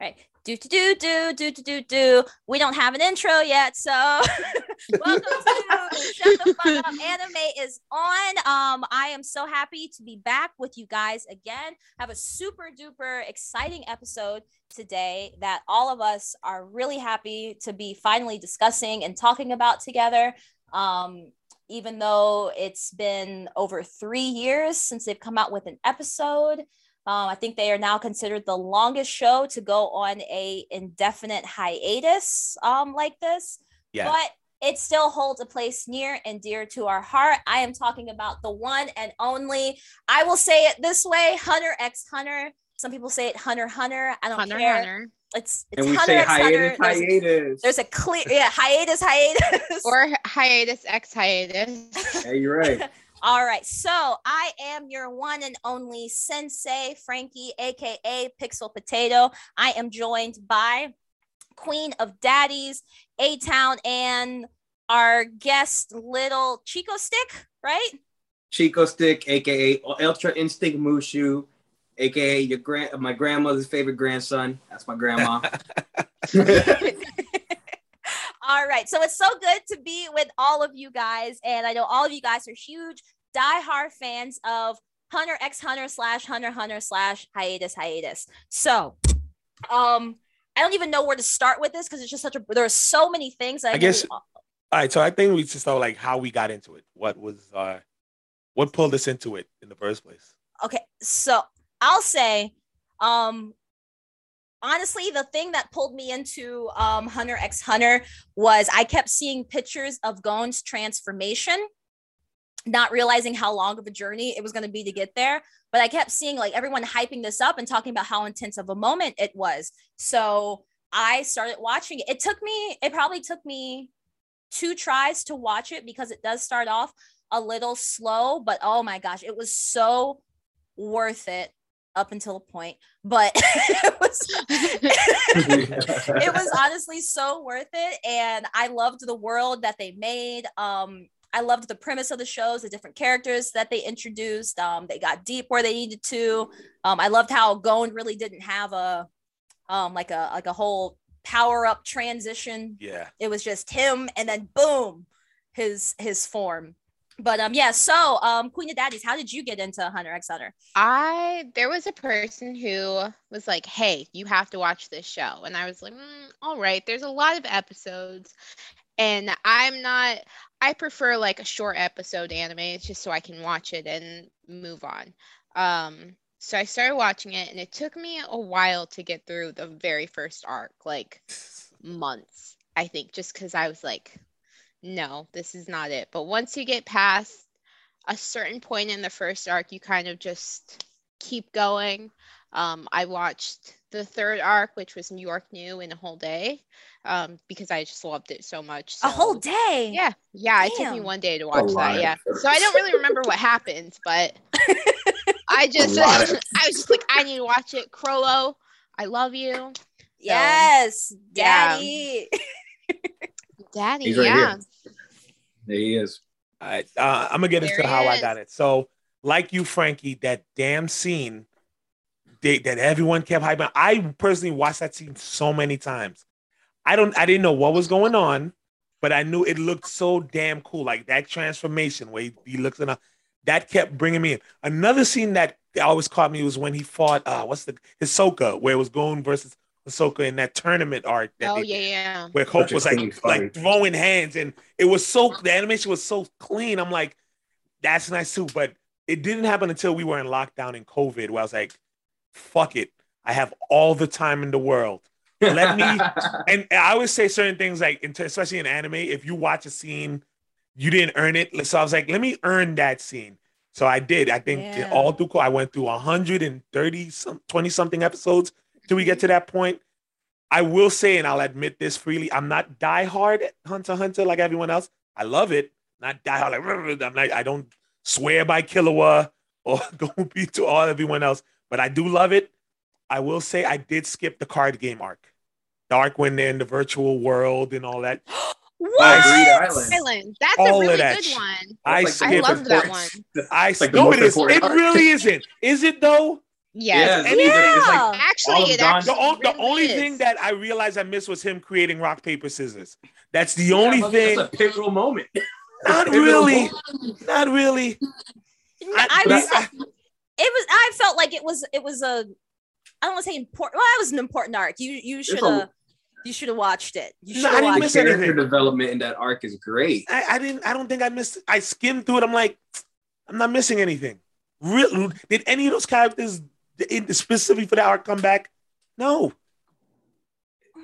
Right. Do do do do do do do do. We don't have an intro yet, so welcome to Shut the Fuck Up. Anime is on. Um, I am so happy to be back with you guys again. Have a super duper exciting episode today that all of us are really happy to be finally discussing and talking about together. Um, even though it's been over three years since they've come out with an episode. Um, I think they are now considered the longest show to go on a indefinite hiatus um, like this. Yeah. But it still holds a place near and dear to our heart. I am talking about the one and only. I will say it this way: Hunter x Hunter. Some people say it Hunter Hunter. I don't Hunter care. Hunter. It's it's And we Hunter say x Hunter. hiatus, There's, hiatus. there's a clear yeah hiatus hiatus. Or hiatus x hiatus. Yeah, you're right. All right, so I am your one and only sensei, Frankie, aka Pixel Potato. I am joined by Queen of Daddies, A Town, and our guest, Little Chico Stick, right? Chico Stick, aka Ultra Instinct Mushu, aka your grand my grandmother's favorite grandson. That's my grandma. All right, so it's so good to be with all of you guys, and I know all of you guys are huge diehard fans of Hunter x Hunter slash Hunter Hunter slash hiatus hiatus. So, um, I don't even know where to start with this because it's just such a there are so many things. That I guess- All right, so I think we should start like how we got into it. What was uh what pulled us into it in the first place? okay, so I'll say, um, honestly, the thing that pulled me into um Hunter x Hunter was I kept seeing pictures of Gon's transformation, not realizing how long of a journey it was going to be to get there. But I kept seeing like everyone hyping this up and talking about how intense of a moment it was. So I started watching it. It took me, it probably took me two tries to watch it because it does start off a little slow, but oh my gosh, it was so worth it up until a point. But it was it was honestly so worth it and i loved the world that they made um i loved the premise of the shows the different characters that they introduced um they got deep where they needed to um i loved how Gon really didn't have a um like a like a whole power up transition Yeah. it was just him and then boom his his form but um yeah so um queen of daddies how did you get into hunter x hunter I there was a person who was like, "Hey, you have to watch this show," and I was like, mm, "All right." There's a lot of episodes, and I'm not. I prefer like a short episode anime, it's just so I can watch it and move on. Um, so I started watching it, and it took me a while to get through the very first arc, like months, I think, just because I was like, no, this is not it. But once you get past a certain point in the first arc, you kind of just keep going. Um, I watched the third arc, which was New York New, in a whole day um, because I just loved it so much. a whole day Yeah, yeah. It took me one day to watch that. of Yeah. So I don't really remember what happens, but I just, I was just like, I need to watch it. Chrollo, I love you, yes yeah. daddy Daddy. He's right yeah. here. There he is. All right. Uh, I'm gonna get There into he how I got it. So, like you, Frankie, that damn scene they, that everyone kept hyping. I personally watched that scene so many times. I don't I didn't know what was going on, but I knew it looked so damn cool. Like that transformation where he, he looks in a that kept bringing me in. Another scene that always caught me was when he fought uh what's the Hisoka, where it was going versus Hisoka in that tournament arc. That Oh they yeah, yeah. where Hope Such was like clean like throwing hands, and it was so the animation was so clean. I'm like, that's nice too, but it didn't happen until we were in lockdown in COVID, where I was like, fuck it, I have all the time in the world. Let me- And I always say certain things like, especially in anime, if you watch a scene, you didn't earn it. So I was like, let me earn that scene. So I did. I think Yeah. all through, I went through 130 some 20 something episodes till we get to mm-hmm. that point. I will say, and I'll admit this freely, I'm not diehard at Hunter Hunter like everyone else. I love it. Not diehard like I'm not, I don't swear by Killua or go be to all everyone else, but I do love it. I will say I did skip the card game arc. The arc when they're in the virtual world and all that. what Agreed Island. Island. That's All a really that good shit. one. I That's I skipped loved it. that one. I like the no, it is. It really isn't. Is it though? Yes. Yeah, And it's, Yeah. it's like actually, it Don's- The, actually o- the only is. thing that I realized I missed was him creating rock paper scissors. That's the Yeah, only thing. It's a pivotal moment. Not really. moment. Not really. I- I was. I- It was. I felt like it was. It was a. I don't want to say important. Well, it was an important arc. You you should have. You should have watched it. You No, should I have didn't watched miss. Character anything. development in that arc is great. I, I didn't. I don't think I missed. I skimmed through it. I'm like, I'm not missing anything. Real? Did any of those characters in, specifically for the arc come back? No. Mm,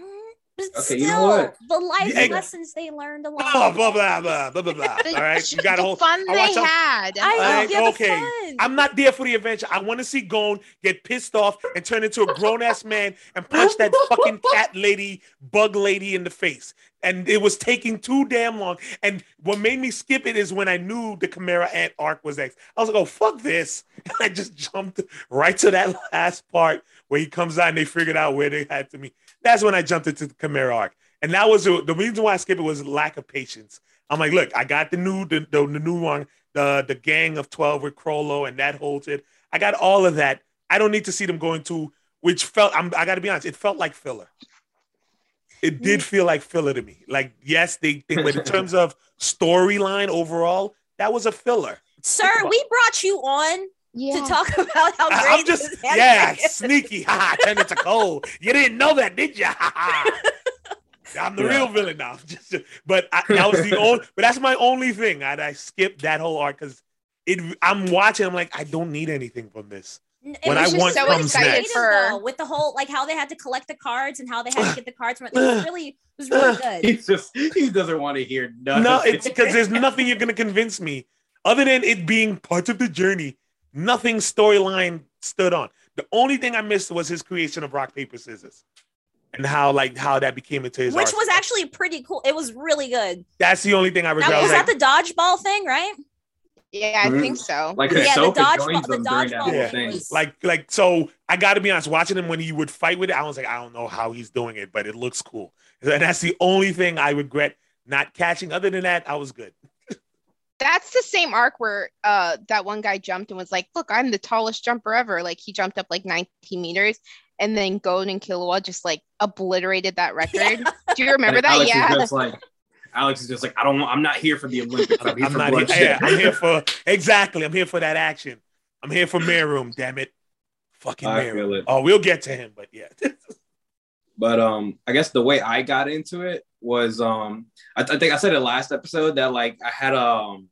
But Okay, still, you know what? the life Yeah. lessons they learned along. Blah the blah blah blah blah blah blah. All right, you got a whole. fun I they watched had. I Like, yeah, the okay, fun. I'm not there for the adventure. I want to see Gon get pissed off and turn into a grown ass man and punch that fucking cat lady, bug lady in the face. And it was taking too damn long. And what made me skip it is when I knew the Chimera Ant arc was next. I was like, oh, fuck this. And I just jumped right to that last part where he comes out and they figured out where they had to meet. That's when I jumped into the Chimera arc. And that was the reason why I skipped it was lack of patience. I'm like, look, I got the new the, the, the new one, the the gang of 12 with Chrollo and that holds it. I got all of that. I don't need to see them going to which felt I'm I gotta be honest, it felt like filler. It mm. did feel like filler to me. Like, yes, they, they but in terms of storyline overall, that was a filler. Sir, we brought you on yeah. to talk about how great I- I'm just this yeah, is. sneaky. Ha ha, turned into cold. You didn't know that, did you? Ha ha. I'm the Yeah. real villain now. Just, but I, that was the only. But that's my only thing. I, I skipped that whole arc because it. I'm watching. I'm like, I don't need anything from this. N- When it I was just want so comes excited next. for For- with the whole like how they had to collect the cards and how they had to get the cards from it. It was really it was really good. He's just he doesn't want to hear nothing. No, it's because there's nothing you're gonna convince me other than it being part of the journey. Nothing storyline stood on. The only thing I missed was his creation of rock paper scissors, and how like how that became into his. Which arc. was actually pretty cool. It was really good. that's the only thing I regret. Now, was was that like, the dodgeball thing, right? Yeah, I think so. like Yeah, the Hisoka dodgeball- joins the them during that dodgeball Yeah. thing. was- like like so. I got to be honest. Watching him when he would fight with it, I was like, I don't know how he's doing it, but it looks cool. And that's the only thing I regret not catching. Other than that, I was good. That's the same arc where uh that one guy jumped and was like, "Look, I'm the tallest jumper ever." Like he jumped up like 19 meters, and then Gon and Killua just like obliterated that record. Do you remember And that? Alex yeah. is just like Alex is just like I don't want. I'm not here for the Olympics. I'm, I'm, here I'm for not here. Yeah, I'm here for exactly. I'm here for that action. I'm here for Meruem. Damn it, fucking I Mayor feel Room. it. Oh, we'll get to him, but yeah. But um, I guess the way I got into it was um, I, I think I said it last episode that like I had um,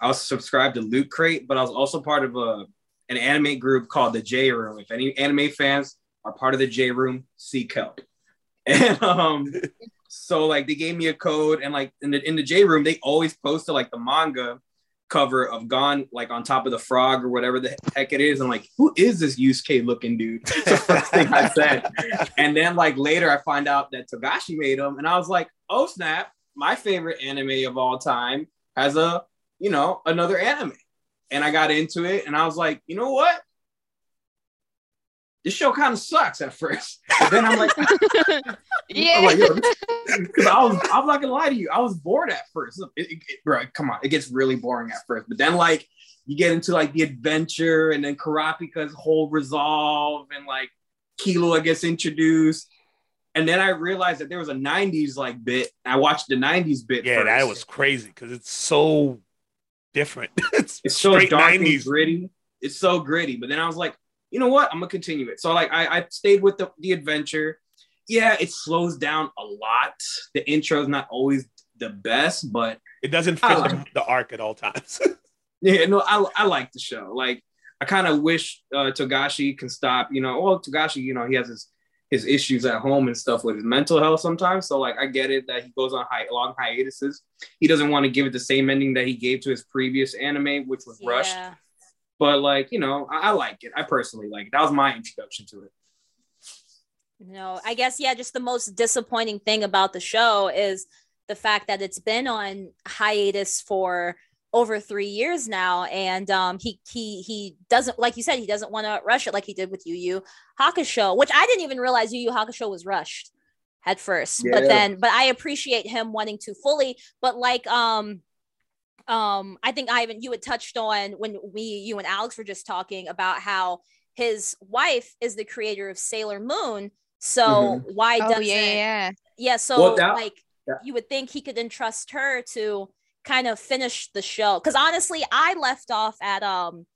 I was subscribed to Loot Crate, but I was also part of a an anime group called the J Room. If any anime fans are part of the J Room, seek help. And um, so like they gave me a code, and like in the in the J Room, they always posted like the manga cover of Gon like on top of the frog or whatever the heck it is. I'm like, who is this Yusuke looking dude? The first thing I said. And then like later I find out that Togashi made him and I was like, oh snap, my favorite anime of all time has a you know another anime. And I got into it, and I was like, you know what? This show kind of sucks at first. But then I'm like, yeah. I'm like, because I was, I'm not gonna lie to you, I was bored at first. It, it, it- bro, come on, it gets really boring at first, but then like you get into like the adventure, and then Kurapika's whole resolve, and like Killua gets introduced, and then I realized that there was a '90s like bit. I watched the '90s bit. yeah, that was crazy because it's so different. it's, It's so straight dark and 90s. gritty. It's so gritty. But then I was like, you know what? I'm gonna continue it. So like I, I stayed with the, the adventure. Yeah, it slows down a lot. The intro is not always the best, but It doesn't I fit like the, the arc at all times. yeah, no, I, I like the show. Like I kind of wish uh, Togashi can stop. You know, well, Togashi, you know, he has his his issues at home and stuff with his mental health sometimes. So like I get it that he goes on hi- long hiatuses. He doesn't want to give it the same ending that he gave to his previous anime, which was rushed. Yeah. But like, you know, I, I like it. I personally like it. That was my introduction to it. No, I guess yeah. Just the most disappointing thing about the show is the fact that it's been on hiatus for over three years now, and um, he he he doesn't like you said he doesn't want to rush it like he did with Yu Yu Hakusho, which I didn't even realize Yu Yu Hakusho was rushed at first, but then but I appreciate him wanting to fully, but like um um I think Ivan you had touched on when we you and Alex were just talking about how his wife is the creator of Sailor Moon. So Mhm. why Oh doesn't yeah, yeah. yeah, so Well, that- like yeah. you would think he could entrust her to kind of finish the show. Cause honestly, I left off at um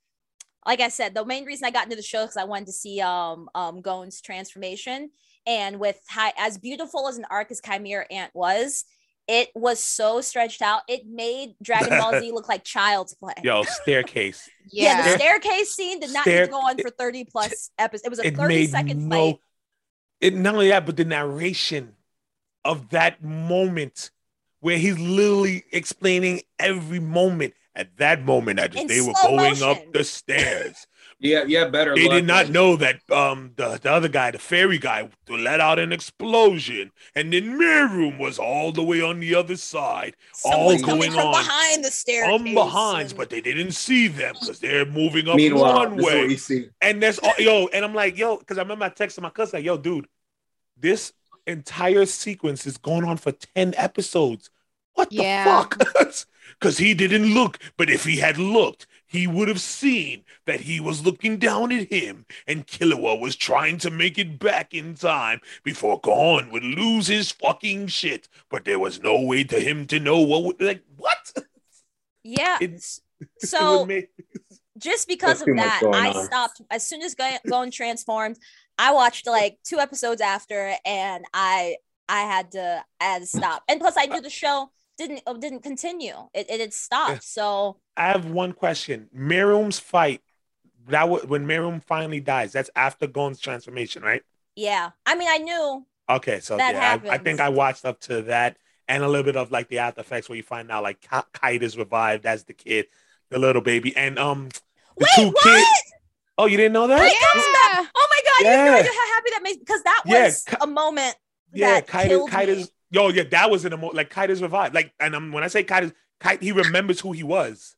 like I said, the main reason I got into the show because I wanted to see um um Gon's transformation. And with how as beautiful as an arc as Chimera Ant was, it was so stretched out. It made Dragon Ball Z look like child's play. Yo, staircase. Yeah, the staircase scene did not Stair- need to go on for 30 plus episodes. It was a it 30 made second no fight. it not only that but the narration of that moment where he's literally explaining every moment at that moment as In they were going motion. up the stairs Yeah, yeah, better. they luck did not know that um the, the other guy the fairy guy let out an explosion and then Meruem was all the way on the other side Someone's all going from on behind the staircase. from behind and- but they didn't see them because they're moving up Meanwhile, one this is way what you see. and that's all, yo, and I'm like, yo, because I remember I texted my cousin, like, yo, dude, this entire sequence is going on for 10 episodes. What the fuck? Because he didn't look, but if he had looked, he would have seen that he was looking down at him, and Killua was trying to make it back in time before Gon would lose his fucking shit. But there was no way to him to know what would, like, what? yeah. It- s- It so make- just because There's of that, I on. stopped as soon as Go- Gon transformed. I watched like two episodes after, and I I had to I had to stop. And plus, I knew the show didn't uh, didn't continue. It it had stopped. So I have one question. Meruem's fight, that was when Meruem finally dies. That's after Gon's transformation, right? yeah, I mean, I knew. Okay, so That yeah, I, I think I watched up to that and a little bit of like the after effects where you find out like Ki- Kite is revived as the kid, the little baby, and um the Wait, two what? kids. Oh, you didn't know that? Kite comes back. Oh my god! You have no Yeah. idea how happy that makes because that was Ki- a moment. Yeah, that Kite Kite me. is yo, yeah, that was an a mo- like Kite is revived. Like, and um, when I say Kite is Kite, he remembers who he was.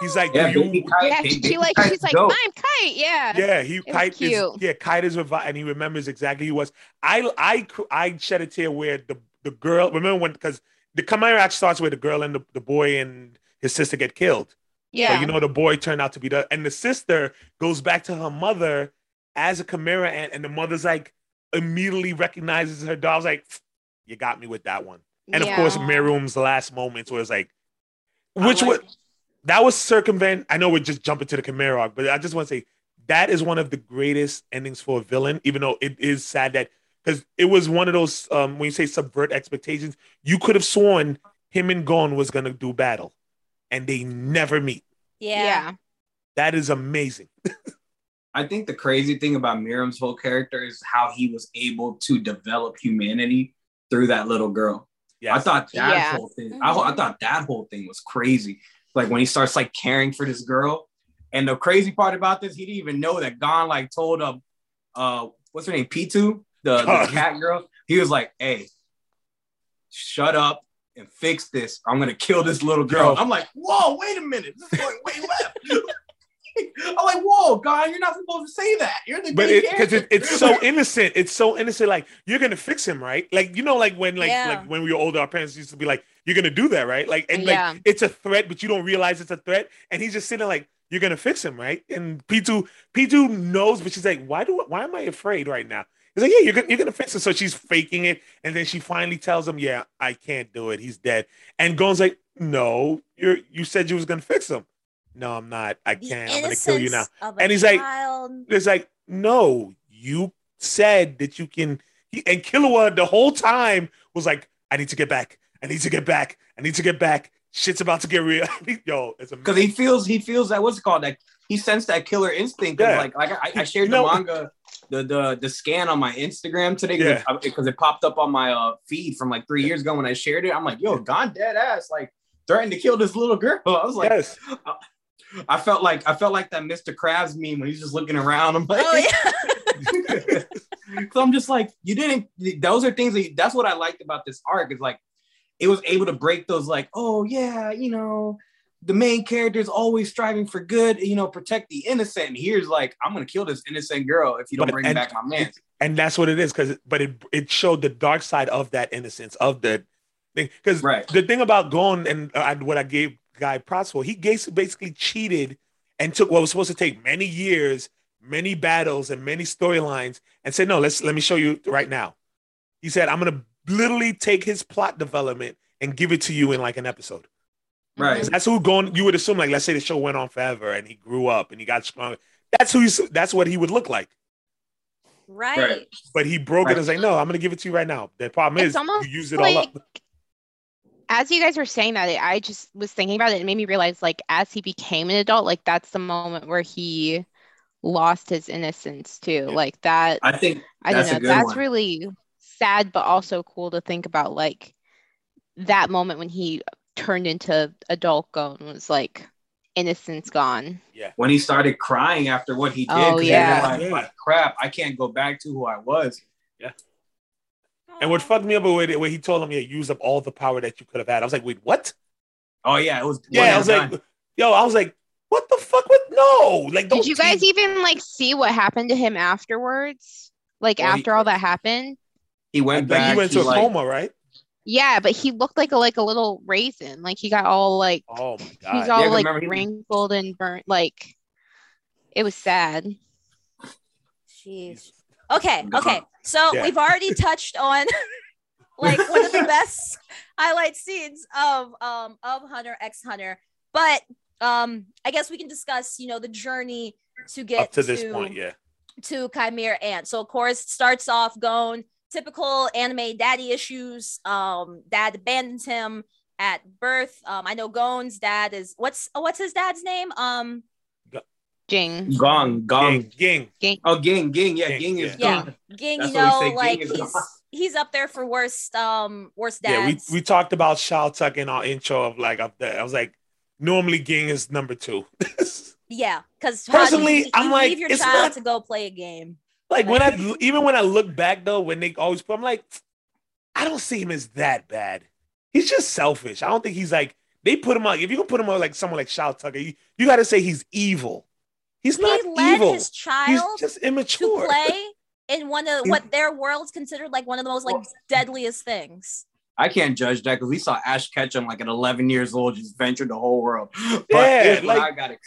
He's like, Yeah, you, baby kite, Yeah, baby she like kite's she's like, dope. I'm kite, yeah. Yeah, he was kite is yeah, kite is revived, and he remembers exactly who he was. I I cr- I shed a tear where the the girl remember when because the Chimera Ant starts where the girl and the, the boy and his sister get killed. Yeah. But you know the boy turned out to be the and the sister goes back to her mother as a Chimera and, and the mother's like immediately recognizes her daughter. I was like, you got me with that one. And of course, Meruem's last moments was like, which I was that was circumvent. I know we're just jumping to the Chimera arc, but I just want to say that is one of the greatest endings for a villain, even though it is sad that because it was one of those um, when you say subvert expectations, you could have sworn him and Gon was gonna do battle, and they never meet. Yeah. yeah. That is amazing. I think the crazy thing about Meruem's whole character is how he was able to develop humanity through that little girl. Yes. I thought that Yeah. whole thing. I, I thought that whole thing was crazy. Like when he starts like caring for this girl, and the crazy part about this, he didn't even know that Gon like told him, uh, what's her name, P2, the, the cat girl. He was like, "Hey, shut up and fix this. I'm gonna kill this little girl." Yo. I'm like, "Whoa, wait a minute, this is going way left." I'm like, "Whoa, Gon, you're not supposed to say that. You're the but main it because it, it's so innocent. It's so innocent. Like you're gonna fix him, right? Like you know, like when like Yeah. like when we were older, our parents used to be like, "You're gonna do that, right?" Like and Yeah. like it's a threat, but you don't realize it's a threat, and he's just sitting there like, "You're gonna fix him, right?" And P two P two knows, but she's like, "Why do why am I afraid right now?" He's like, "Yeah, you're gonna you're gonna fix it." So she's faking it, and then she finally tells him, "Yeah, I can't do it. He's dead." And Gon's like, "No, you're you said you was gonna fix him." No, I'm not. I can't. I'm gonna kill you now. innocence of a And he's like. It's like, no, you said that you can. He, and Killua the whole time was like, I need to get back. I need to get back. I need to get back. Shit's about to get real. Yo, it's because he feels he feels that what's it called that he sensed that killer instinct. Yeah. Like like I, I shared No. the manga, the the the scan on my Instagram today Yeah. because it popped up on my uh, feed from like three years ago when I shared it. I'm like, yo, Gon dead ass, like threatened to kill this little girl. I was like, yes. I felt like I felt like that Mr. Krabs meme when he's just looking around. I'm like, Oh yeah. so I'm just like, you didn't. Those are things that that's what I liked about this arc is like, it was able to break those like, oh yeah, you know, the main character is always striving for good, you know, protect the innocent. And here's like, I'm gonna kill this innocent girl if you don't But- bring and- back my man. And that's what it is. Cause but it it showed the dark side of that innocence of the thing. Because Right. the thing about Gon and uh, what I gave Guy props for, he basically cheated and took what was supposed to take many years many battles and many storylines and said, no, let's let me show you right now. He said, I'm gonna literally take his plot development and give it to you in like an episode. Right. That's who going. You would assume, like, let's say the show went on forever and he grew up and he got stronger. That's who. He's, that's what he would look like. Right. Right. But he broke it and was like, no, I'm gonna give it to you right now. The problem It's is you use it all up. As you guys were saying that, I just was thinking about it. It made me realize, like, as he became an adult, like that's the moment where he lost his innocence too. Yeah. Like that. I think I don't That's a know. good That's one. really sad, but also cool to think about. Like that moment when he turned into adult Gon was like innocence gone. Yeah. When he started crying after what he did, Oh, 'cause he yeah. was like, like, crap, I can't go back to who I was. And what fucked me up was where he told him, "Yeah, use up all the power that you could have had." I was like, "Wait, what?" Oh yeah, it was. Yeah, I was like, "Yo," I was like, "What the fuck? What? No!" Like, Did you guys tease- even like see what happened to him afterwards? Like Well, he- after all that happened? he went Like, back. he went to a like, coma, right? Yeah, but he looked like a like a little raisin. Like he got all like Oh my god, he's all Yeah, 'cause like remember wrinkled and burnt. Like it was sad. Jeez. Okay, okay. So Yeah. we've already touched on like one of the best highlight scenes of um of Hunter x Hunter, but um I guess we can discuss you know the journey to get Up to this point, yeah. to Chimera Ant. So of course it starts off going typical anime daddy issues. Um, dad abandons him at birth. Um, I know Gon's dad is what's what's his dad's name? Um, Jing. Gong, gong. Ging, ging. Oh, Ging, Ging. Yeah, Ging, Ging is yeah. gone. Ging. That's you know, say, like is he's gone. he's up there for worst um worst Yeah, we, we talked about Shao Tuck in our intro of like up there. I was like, normally Ging is number two. yeah, because Personally, you, I'm you like, leave your it's child not- to go play a game. like when I even when I look back though, when they always put, I'm like, I don't see him as that bad. He's just selfish. I don't think he's like they put him out. If you can put him out like someone like Shou Tucker, you, you got to say he's evil. He's He not led evil. his He's child just to immature. play in one of what their world's considered like one of the most like Well- deadliest things. I can't judge that because we saw Ash Ketchum like at 11 years old just venture the whole world. But Yeah, here's like- I got. It's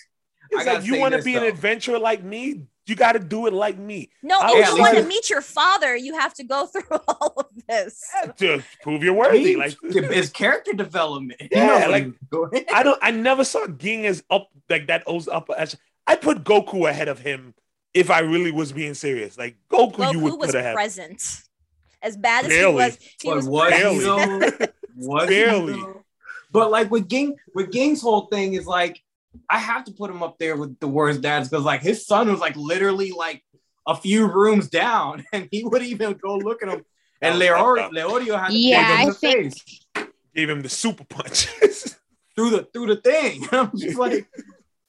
gotta like you want to this, be an adventurer like me, you got to do it like me No, I- if Yeah, you want to meet your father, you have to go through all of this. to prove you're worthy. He- Like it's character development. He Yeah, knows what like- he's doing. I don't. I never saw Ging as up like that. O's up. As, I put Goku ahead of him if I really was being serious. Like Goku, you would was put ahead. present. As bad as Barely. he was, he But was was he Barely. though? Was he Barely. though? But like with Ging, with Ging's whole thing is like, I have to put him up there with the worst dads because like his son was like literally like a few rooms down, and he would even go look at him. And That was Leor- Leorio had to Yeah, him in I the think- face Gave him the super punch. through the through the thing. I'm just like.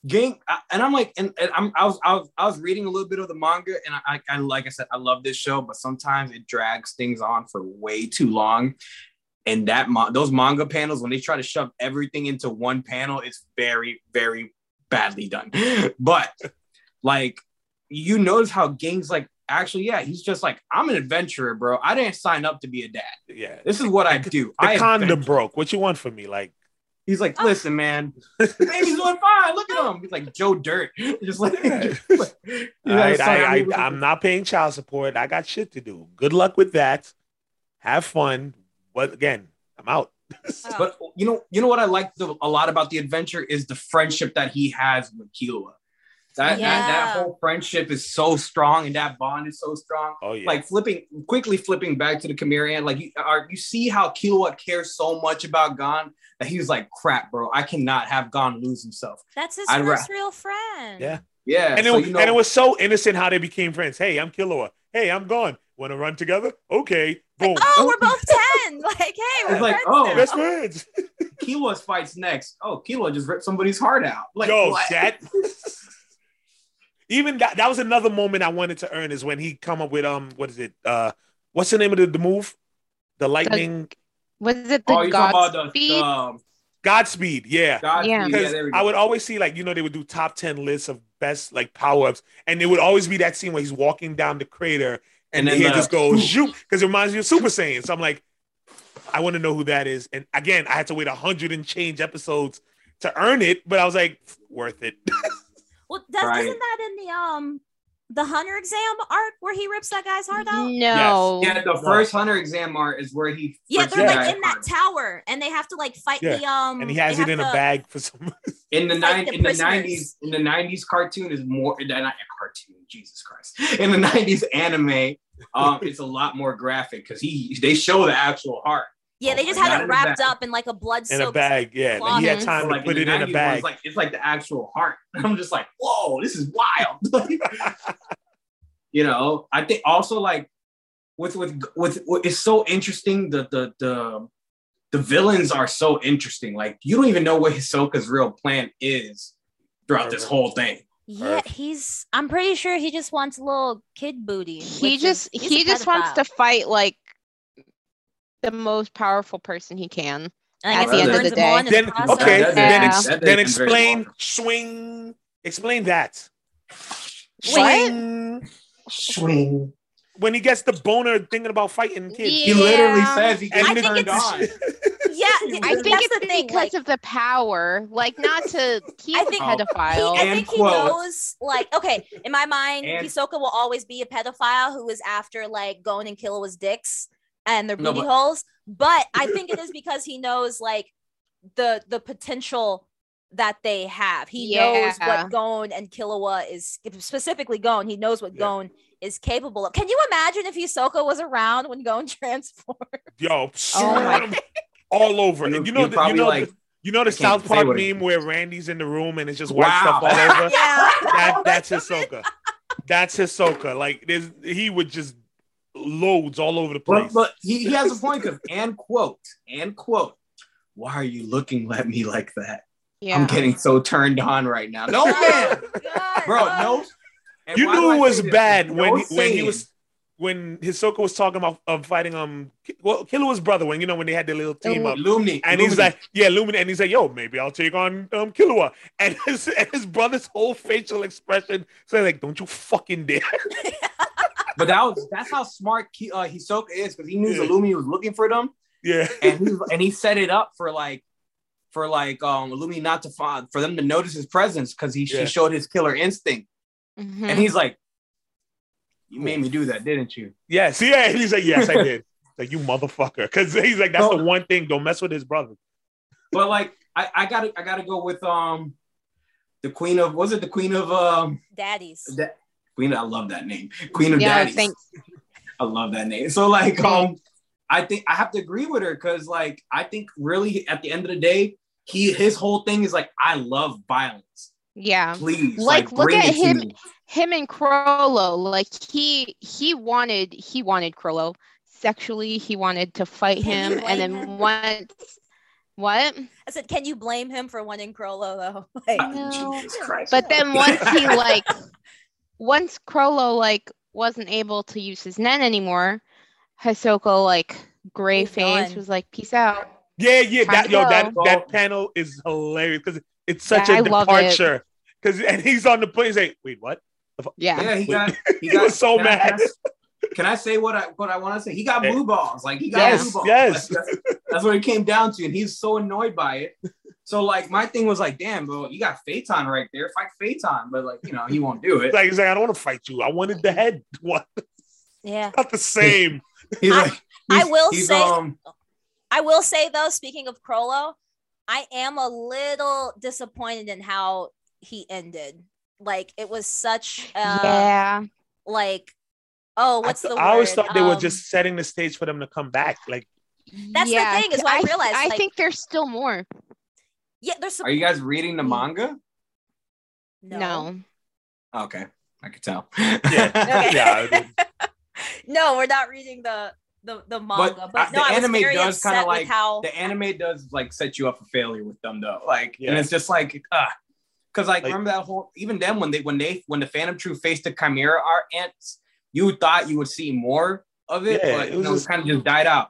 Ging, I- and I'm like, and, and I'm, I was, I was, I was reading a little bit of the manga, and I, I, like I said, I love this show, but sometimes it drags things on for way too long. And that, those manga panels, when they try to shove everything into one panel, it's very, very badly done. But like, you notice how Gang's like, actually, yeah, he's just like, I'm an adventurer, bro. I didn't sign up to be a dad. yeah. This is what I do. The I condom adventure. broke. What you want from me? Like, He's like, oh. listen, man, the baby's doing fine. Look at him. He's like Joe Dirt. Just like, just like, all right, son, I, I'm- I, I'm not paying child support. I got shit to do. Good luck with that. Have fun. But again, I'm out. Oh. But you know, you know what I like the, a lot about the adventure is the friendship that he has with Killua. That, that Yeah. that whole friendship is so strong, and that bond is so strong. Oh yeah. Like flipping quickly, flipping back to the Chimera Ant, like you are you see how Killua cares so much about Gon that he was like, "Crap, bro, I cannot have Gon lose himself." That's his I'd ra- real friend. Yeah. Yeah, and, it, so, you know, and it was so innocent how they became friends. Hey, I'm Killua. Hey, I'm Gon. Want to run together? Okay. Boom. Oh, we're both 10. Like, hey, we're It's like, friends oh, now. Best friends. Killua's fights next. Oh, Killua just ripped somebody's heart out. Like, Yo, what? that even that that was another moment I wanted to earn is when he come up with um what is it? Uh what's the name of the, the move? The lightning Was it the oh, you talking about Godspeed? the um, Godspeed, yeah. Godspeed? Yeah. Yeah, Because there we go. I would always see like you know they would do top 10 lists of best like power-ups and it would always be that scene where he's walking down the crater and, And then then he the- just goes shoot because it reminds me of Super Saiyan. So I'm like, I want to know who that is. And again, I had to wait a hundred and change episodes to earn it, but I was like, worth it. Well, that, Right. isn't that in the um the Hunter exam art where he rips that guy's heart out? No. Yeah, the first Hunter exam art is where he. Yeah, they're like in that heart. tower, and they have to like fight Yeah, the um. and he has it in a bag for some reason. in the It's like nine the in the nineties in the nineties cartoon is more not a cartoon Jesus Christ in the nineties anime um it's a lot more graphic because he they show the actual heart Yeah, oh, they Oh just had it wrapped up in like a blood in a bag. Yeah, like he had time So, to like put it in a bag. it's like it's like the actual heart I'm just like whoa this is wild you know I think also like with with with, with it's so interesting the the the the villains are so interesting like you don't even know what Hisoka's real plan is throughout this whole thing Yeah, he's. I'm pretty sure he just wants a little kid booty. He just is- he a just wants to fight like the most powerful person he can. And at the end of the day. in then okay, That- that- then ex- then that is very explain swing. Explain that. What? Swing. swing When he gets the boner thinking about fighting kids. He literally says he gets I think turned it's- on. Yeah, I think it's the thing. because like, of the power, like not to he's I a think- he, pedophile. I And think he quote. knows. Like, okay, in my mind, And- Hisoka will always be a pedophile who is after like going and kill his dicks and their No, booty but- holes. But I think it is because he knows like the the potential that they have. He knows what Gon and Killua is specifically Gon. He knows what Yeah. Gon is capable of. Can you imagine if Hisoka was around when Gon transformed? Yo, Oh all over. You- And you know, you the, you know, like- the, you know the South Park what it meme where Randy's in the room and it's just white Wow. stuff all over. yeah. That, that's Hisoka. That's Hisoka. Like there's, he would just loads all over the place. But, but he, he has a point because and quote and quote. Why are you looking at me like that? yeah. I'm getting so turned on right now. No man, bro, no. And you knew it was bad No when he, when he was when Hisoka was talking about um, fighting um Ki- well Killua's brother when you know when they had their little team up. Lumni, And he's like, yeah, Lumin, and he's like, yo, maybe I'll take on um Killua. And his, and his brother's whole facial expression saying, like, don't you fucking dare. but that was that's how smart Ki- uh, Hisoka is because he knew Yeah. Illumi was looking for them, yeah. and he and he set it up for like for like um Illumi not to find for them to notice his presence because he, Yeah. he showed his killer instinct, Mhm. and he's like, "You made me do that, didn't you?" Yes, yeah. He's like, yes, I did. Like, you motherfucker. Because he's like, that's No. the one thing. Don't mess with his brother. But like, I, I gotta I gotta go with um the queen of was it the queen of um Daddies. that queen I love that name queen of yeah, daddies thanks. I love that name so like um I think I have to agree with her because like I think really at the end of the day he his whole thing is like I love violence Yeah. please Like, look at him- Him and Chrollo, like he he wanted he wanted Chrollo sexually. He wanted to fight Can him, and then him? once what? I said, can you blame him for wanting Crollo though? Like, Ah, No. Jesus Christ But then once he like once Chrollo like wasn't able to use his nen anymore, Hisoka like gray Moved face on. was like, "Peace out." Yeah, yeah. Time That yo, that go. that panel is hilarious because it's such Yeah, a I departure. Because and he's on the plane. He's like, wait, what? Yeah. yeah he got he He was so mad. can I, can I say what I what I want to say he got blue balls like he got Yes, blue balls yes. Like, that's, that's what it came down to and he's so annoyed by it so like my thing was like damn bro you got Feitan right there fight Feitan but like you know he won't do it Like he's like, I don't want to fight you. I wanted the head. What? yeah. Not the same. He's I- like, I he's- will he's, say- um, I will say though, speaking of Chrollo, I am a little disappointed in how he ended. Like it was such uh yeah. like oh what's I, the th- I always thought they were Um, just setting the stage for them to come back. Like, That's the thing, is what I realized, I like- think there's still more. yeah there's some are you guys reading the Mm. manga? no. No. Okay, I could tell. Yeah. Yeah, I did. no, we're not reading the the, the manga, but, uh, no, the I was anime very does kinda with like- how the anime does like set you up for failure with them though. Like, and it's just like, ah, because like, Like- remember that whole even then when they when they when the Phantom Troupe faced the Chimera art ants, you thought you would see more of it, Yeah, but it you was know, it just- kind of just died out.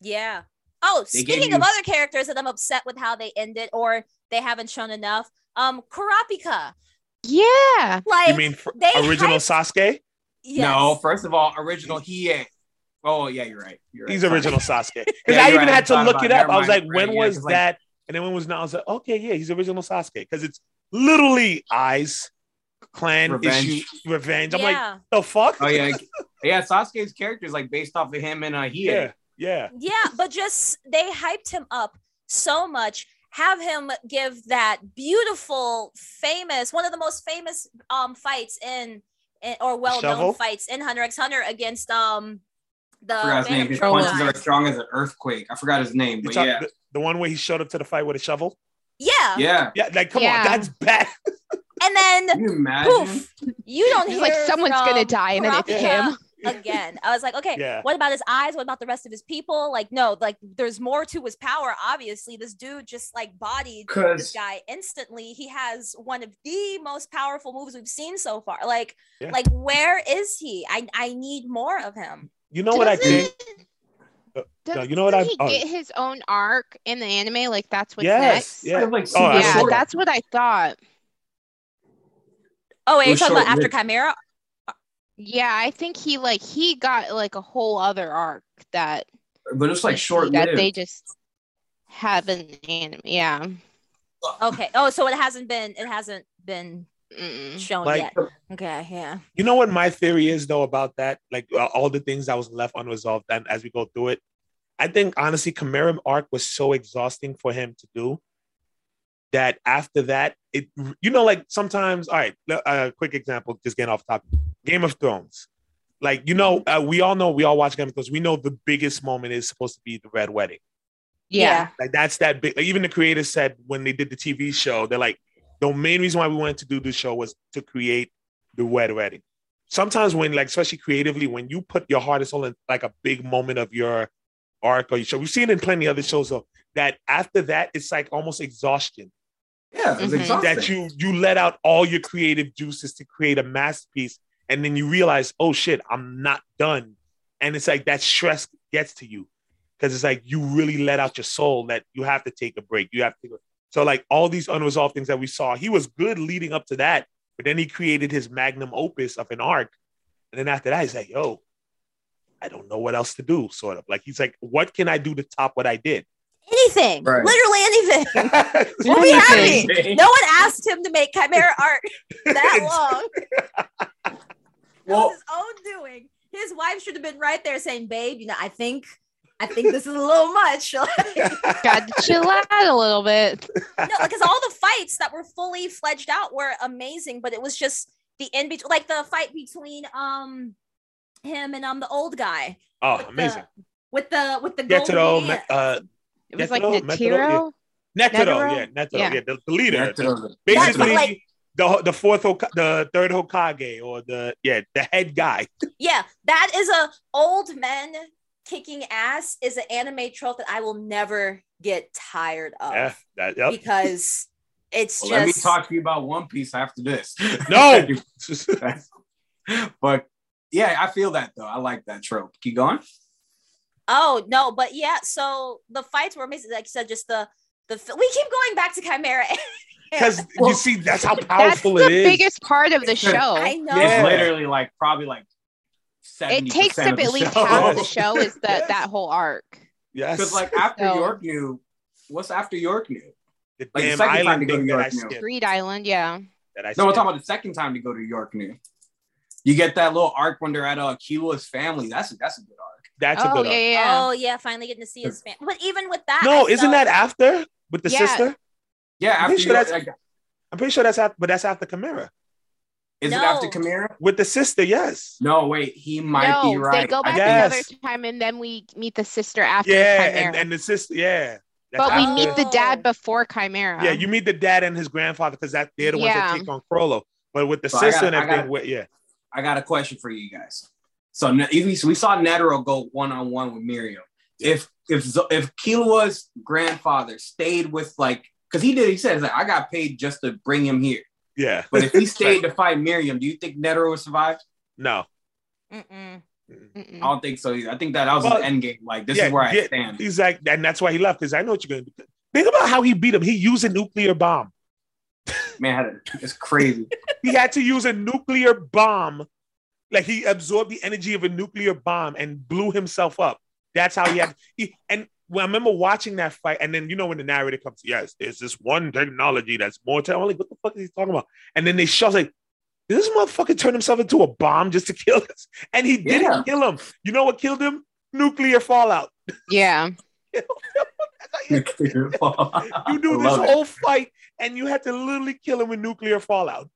Yeah. Oh, They gave speaking of other characters that I'm upset with how they ended or they haven't shown enough, um, Kurapika. Yeah. Like you mean fr- they original hyped- Sasuke? yes. No, first of all, original Hiei. Oh yeah, you're right. You're right. He's Sorry. original Sasuke. Because Yeah, I even right. had to look it up. I was like, mind. when Right, yeah, was 'cause, like- that? And then when was now? I was like, okay, yeah, he's original Sasuke because it's literally eyes, clan Revenge. issue revenge. I'm like, the fuck? Oh yeah, yeah. Sasuke's character is like based off of him and uh, he. yeah, yeah. yeah, but just they hyped him up so much. Have him give that beautiful, famous, one of the most famous um fights in, in or well known fights in Hunter x Hunter against um the I forgot his name. His Troll punches guy. are strong as an earthquake. I forgot his name, but talk- yeah, the, the one where he showed up to the fight with a shovel. Yeah. yeah. Yeah, like come Yeah. on, that's bad. And then Can you imagine? poof, you don't hear like someone's gonna die and then it's Kurapika him. again. I was like, okay, Yeah. what about his eyes? What about the rest of his people? Like, no, like there's more to his power. Obviously, this dude just like bodied this guy instantly. He has one of the most powerful moves we've seen so far. Like, Yeah. like where is he? I I need more of him. You know what I Doesn't- think? Doesn't no, you know what I- he oh. get his own arc in the anime? Like that's what's Yes, next. yeah. Like, Oh, Yeah, that's what I thought. Oh, wait, It you're talking about after short-lived. Chimera? Yeah, I think he like he got like a whole other arc that but it's like short that short they just haven't anime. Yeah. Okay. Oh, so it hasn't been it hasn't been Mm-mm. shown Like- yet. Okay, yeah. You know what my theory is though about that? Like uh, all the things that was left unresolved, and as we go through it, I think honestly, Chimera arc was so exhausting for him to do that after that, it you know, like sometimes, all right, a uh, quick example, just getting off topic. Game of Thrones. Like, you know, uh, we all know, we all watch Game of Thrones. We know the biggest moment is supposed to be the Red Wedding. Yeah. Like that's that big. Like, even the creators said when they did the TV show, they're like, the main reason why we wanted to do this show was to create the Red Wedding. Sometimes when, like, especially creatively, when you put your heart and soul in like a big moment of your arc or your show, we've seen it in plenty of other shows though. That after that, it's like almost exhaustion. Yeah, it's Mhm. That you you let out all your creative juices to create a masterpiece, and then you realize, oh shit, I'm not done. And it's like that stress gets to you because it's like you really let out your soul that you have to take a break. You have to. So like all these unresolved things that we saw, he was good leading up to that, but then he created his magnum opus of an arc, and then after that, he's like, yo, I don't know what else to do. Sort of like he's like, what can I do to top what I did? Anything. Right. Literally anything. That's What we Anything. having? No one asked him to make Chimera art that long. Well- his own doing. His wife should have been right there saying, "Babe, you know, I think, I think this is a little much." Got to chill out a little bit. No, because all the fights that were fully fledged out were amazing, but it was just the in between, like the fight between um him and um the old guy. oh, with amazing. The, with the with the Get to golden the hand. uh, It was Netero, like Netero, Netero. Netero, Netero? yeah, Netero, Yeah. yeah, the, the leader. Back to the- Basically, like- the the fourth, the third Hokage, or the yeah, the head guy. Yeah, that is a old men kicking ass is an anime trope that I will never get tired of Yeah, that, yep. because it's Well, just let me talk to you about One Piece after this. No. but yeah, I feel that though. I like that trope. Keep going. Oh no, but yeah. So the fights were amazing. Like you said, just the the we keep going back to Chimera. Because you see, that's how powerful. That's powerful the it is. biggest part of the show. I know. It's literally like probably like. 70% It takes up at least show. half of the show is that Yes. that whole arc. yes, Because like after So- Yorknew, what's after Yorknew? the like the second time island to go thing to that I York now. skipped. Greed Island, yeah. That I No, we're talking about the second time to go to Yorknew. You get that little arc when they're at uh, Killua's family. That's a, that's a good arc. That's a Oh good yeah, yeah. yeah. Oh yeah, finally getting to see his family. But even with that, No, I isn't felt- that after with the Yeah. sister? Yeah, I'm pretty sure that's- like, I'm pretty sure that's after, but that's after Chimera. is No. it after Chimera? With the sister, yes. No, wait, he might no, be right. they go back Yes. another time and then we meet the sister after Yeah, Chimera. and, and the sister, yeah. That's but we meet the Oh. dad before Chimera. Yeah, you meet the dad and his grandfather because that they're the ones Yeah. that take on Chrollo. But with the So sister got- and everything, got- with- yeah, I got a question for you guys. So Ne- we we saw Netero go one on one with Meruem. If if if Killua's grandfather stayed with like, because he did, he said like I got paid just to bring him here. yeah. But if he stayed to fight Meruem, do you think Netero would survive? no, Mm-mm. Mm-mm. I don't think so either. I think that, that was Well, his end game. Like this yeah, is where I yeah, stand. He's like, and that's why he left because I know what you're gonna do. Think about how he beat him. He used a nuclear bomb. Man, had it's crazy. He had to use a nuclear bomb. Like he absorbed the energy of a nuclear bomb and blew himself up. That's how he had. He, and when I remember watching that fight, and then you know when the narrator comes, yes, there's this one technology that's more. Te-. I'm like, what the fuck is he talking about? And then they show like, did this motherfucker turn himself into a bomb just to kill us? And he didn't Yeah. kill him. You know what killed him? Nuclear fallout. Yeah. you do this whole fight and you had to literally kill him with nuclear fallout.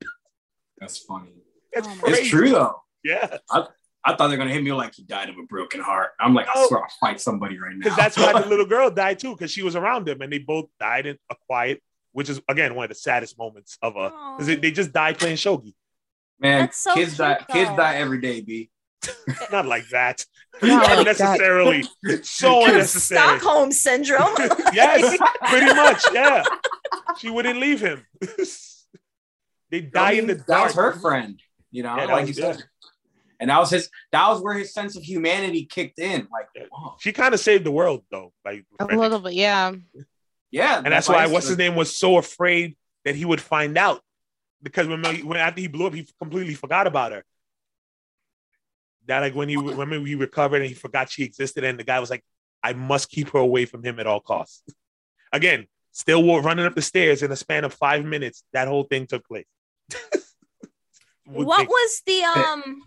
That's funny. That's Oh crazy. It's true though. Yeah. I thought they're gonna hit me like he died of a broken heart. I'm like, I Oh. swear I'll fight somebody right now. Because that's why the little girl died too, because she was around him and they both died in a quiet, which is again one of the saddest moments of a because they, they just died playing shogi. man. That's so kids die. cute, Kids die every day, b. Not like that. Not like that. unnecessarily. So unnecessary. Stockholm syndrome. Yes, pretty much. Yeah. She wouldn't leave him. they die in the that dark. was her friend. You know, Yeah, like was- you said. And that was his. That was where his sense of humanity kicked in. Like, Yeah. wow. She kind of saved the world though. Like A little bit. Yeah. yeah, and that's why I what's his name was so afraid that he would find out because when, when after he blew up, he completely forgot about her. That like when he when he recovered and he forgot she existed, and the guy was like, "I must keep her away from him at all costs." Again, still wa- running up the stairs in a span of five minutes. That whole thing took place. what was the um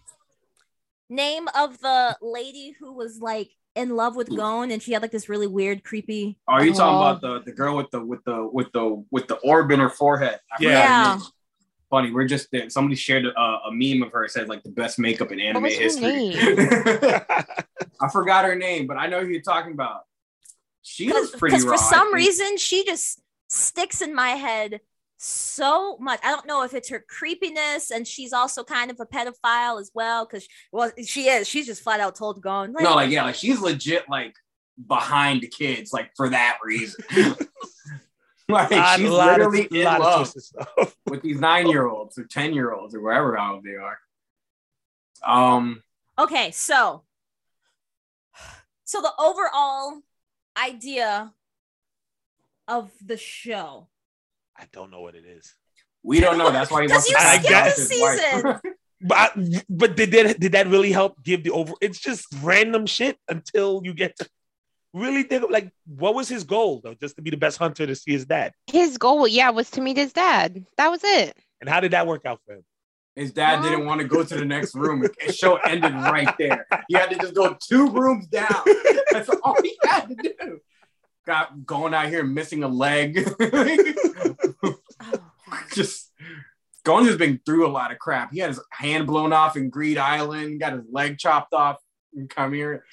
name of the lady who was like in love with Gon and she had like this really weird, creepy. Oh, are you talking Oh. about the the girl with the with the with the with the orb in her forehead? I forgot Yeah. Funny, we're just there. Somebody shared a, a meme of her. It said like the best makeup in anime was her history. I forgot her name, but I know who you're talking about. She was pretty Because for some reason she just sticks in my head so much. I don't know if it's her creepiness and she's also kind of a pedophile as well. Because well, she is. She's just flat out told Gon. Like, No, like yeah, like she's legit like behind the kids, like for that reason. like Lot- she's lot of- literally in lot love twisted with these nine year olds or ten year olds or wherever how they are. Um, Okay, so so the overall idea of the show. I don't know what it is. we don't know. That's why he 'Cause wants to you back skipped the season. But I, but did that did that really help give the over? It's just random shit until you get to really think like what was his goal though? Just to be the best hunter to see his dad. His goal, yeah, was to meet his dad. That was it. And how did that work out for him? His dad didn't want to go to the next room. The show ended right there. He had to just go two rooms down. That's all he had to do. Got going out here missing a leg. Oh, just Gon has been through a lot of crap. He had his hand blown off in Greed Island, got his leg chopped off and Come here.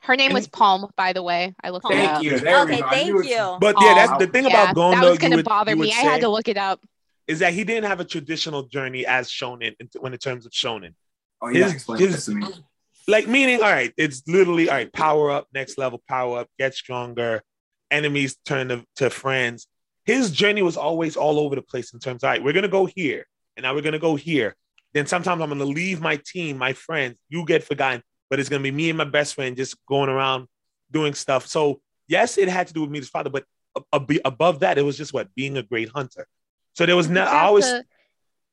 Her name was Palm, by the way. I looked it Thank up. you. There okay, thank knew you. But yeah, that's the thing Yeah, about Gon that was gonna bother me. I had to look it up. is that he didn't have a traditional journey as shonen in, when in terms of shonen. Oh, you gotta His- explain his- this to me. Like meaning, all right, it's literally all right, power up, next level, power up, get stronger, enemies turn to, to friends. His journey was always all over the place in terms, all right, we're gonna go here, and now we're gonna go here. Then sometimes I'm gonna leave my team, my friends, you get forgotten, but it's gonna be me and my best friend just going around doing stuff. So yes, it had to do with me, his father, but a- a- above that, it was just what being a great hunter. So there was no, I always The-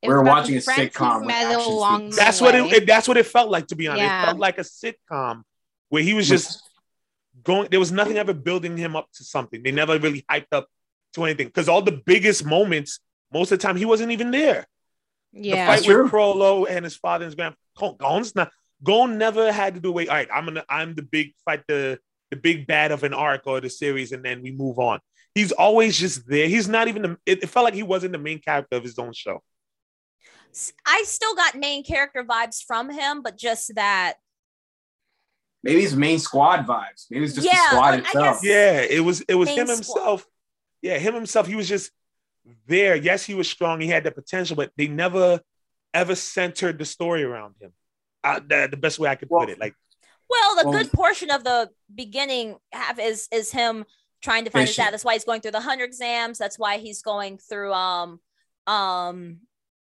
it We're watching a friends sitcom with along that's what it, it- that's what it felt like to be honest. Yeah. It felt like a sitcom where he was just going. There was nothing ever building him up to something. They never really hyped up to anything because all the biggest moments, most of the time, he wasn't even there. Yeah. The That's fight with true. Chrollo and his father and his grand Gon- Gon's not. Gon never had to do wait. All right, I'm gonna I'm the big fight the the big bad of an arc or the series, and then we move on. He's always just there. He's not even the. It, it felt like he wasn't the main character of his own show. I still got main character vibes from him, but just that Maybe it's main squad vibes. Maybe it's just Yeah, the squad like, I itself. guess- Yeah, it was it was Main him squad. himself. Yeah, him himself. He was just there. Yes, he was strong. He had the potential, but they never ever centered the story around him. Uh, the, the best way I could put it. Like, Well, the Well- good portion of the beginning half is is him trying to find his dad. That's why he's going through the Hunter exams. That's why he's going through um um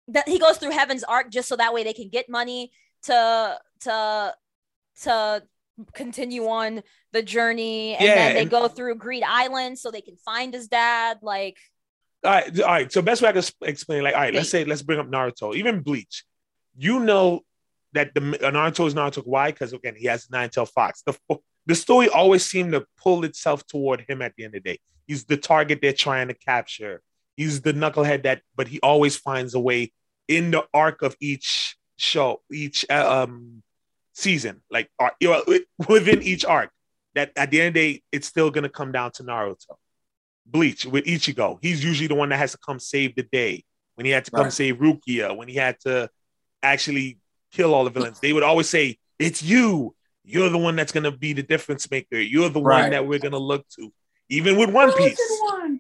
that he goes through Heaven's Arc just so that way they can get money to to to continue on the journey. And Yeah, then they and- go through Greed Island so they can find his dad. Like all right, all right. So best way I could sp- explain, like, all right, let's say let's bring up Naruto, even Bleach. You know that the uh, Naruto is Naruto. Why? Because again, he has nine tail fox. The the story always seemed to pull itself toward him at the end of the day. He's the target they're trying to capture. He's the knucklehead that, but he always finds a way in the arc of each show, each uh, um season, like ar- you know, within each arc. That at the end of the day, it's still gonna come down to Naruto. Bleach with Ichigo, he's usually the one that has to come save the day. When he had to come Right. save Rukia, when he had to actually kill all the villains, they would always say, "It's you. You're the one that's gonna be the difference maker. You're the one that we're gonna look to." Even with One Piece,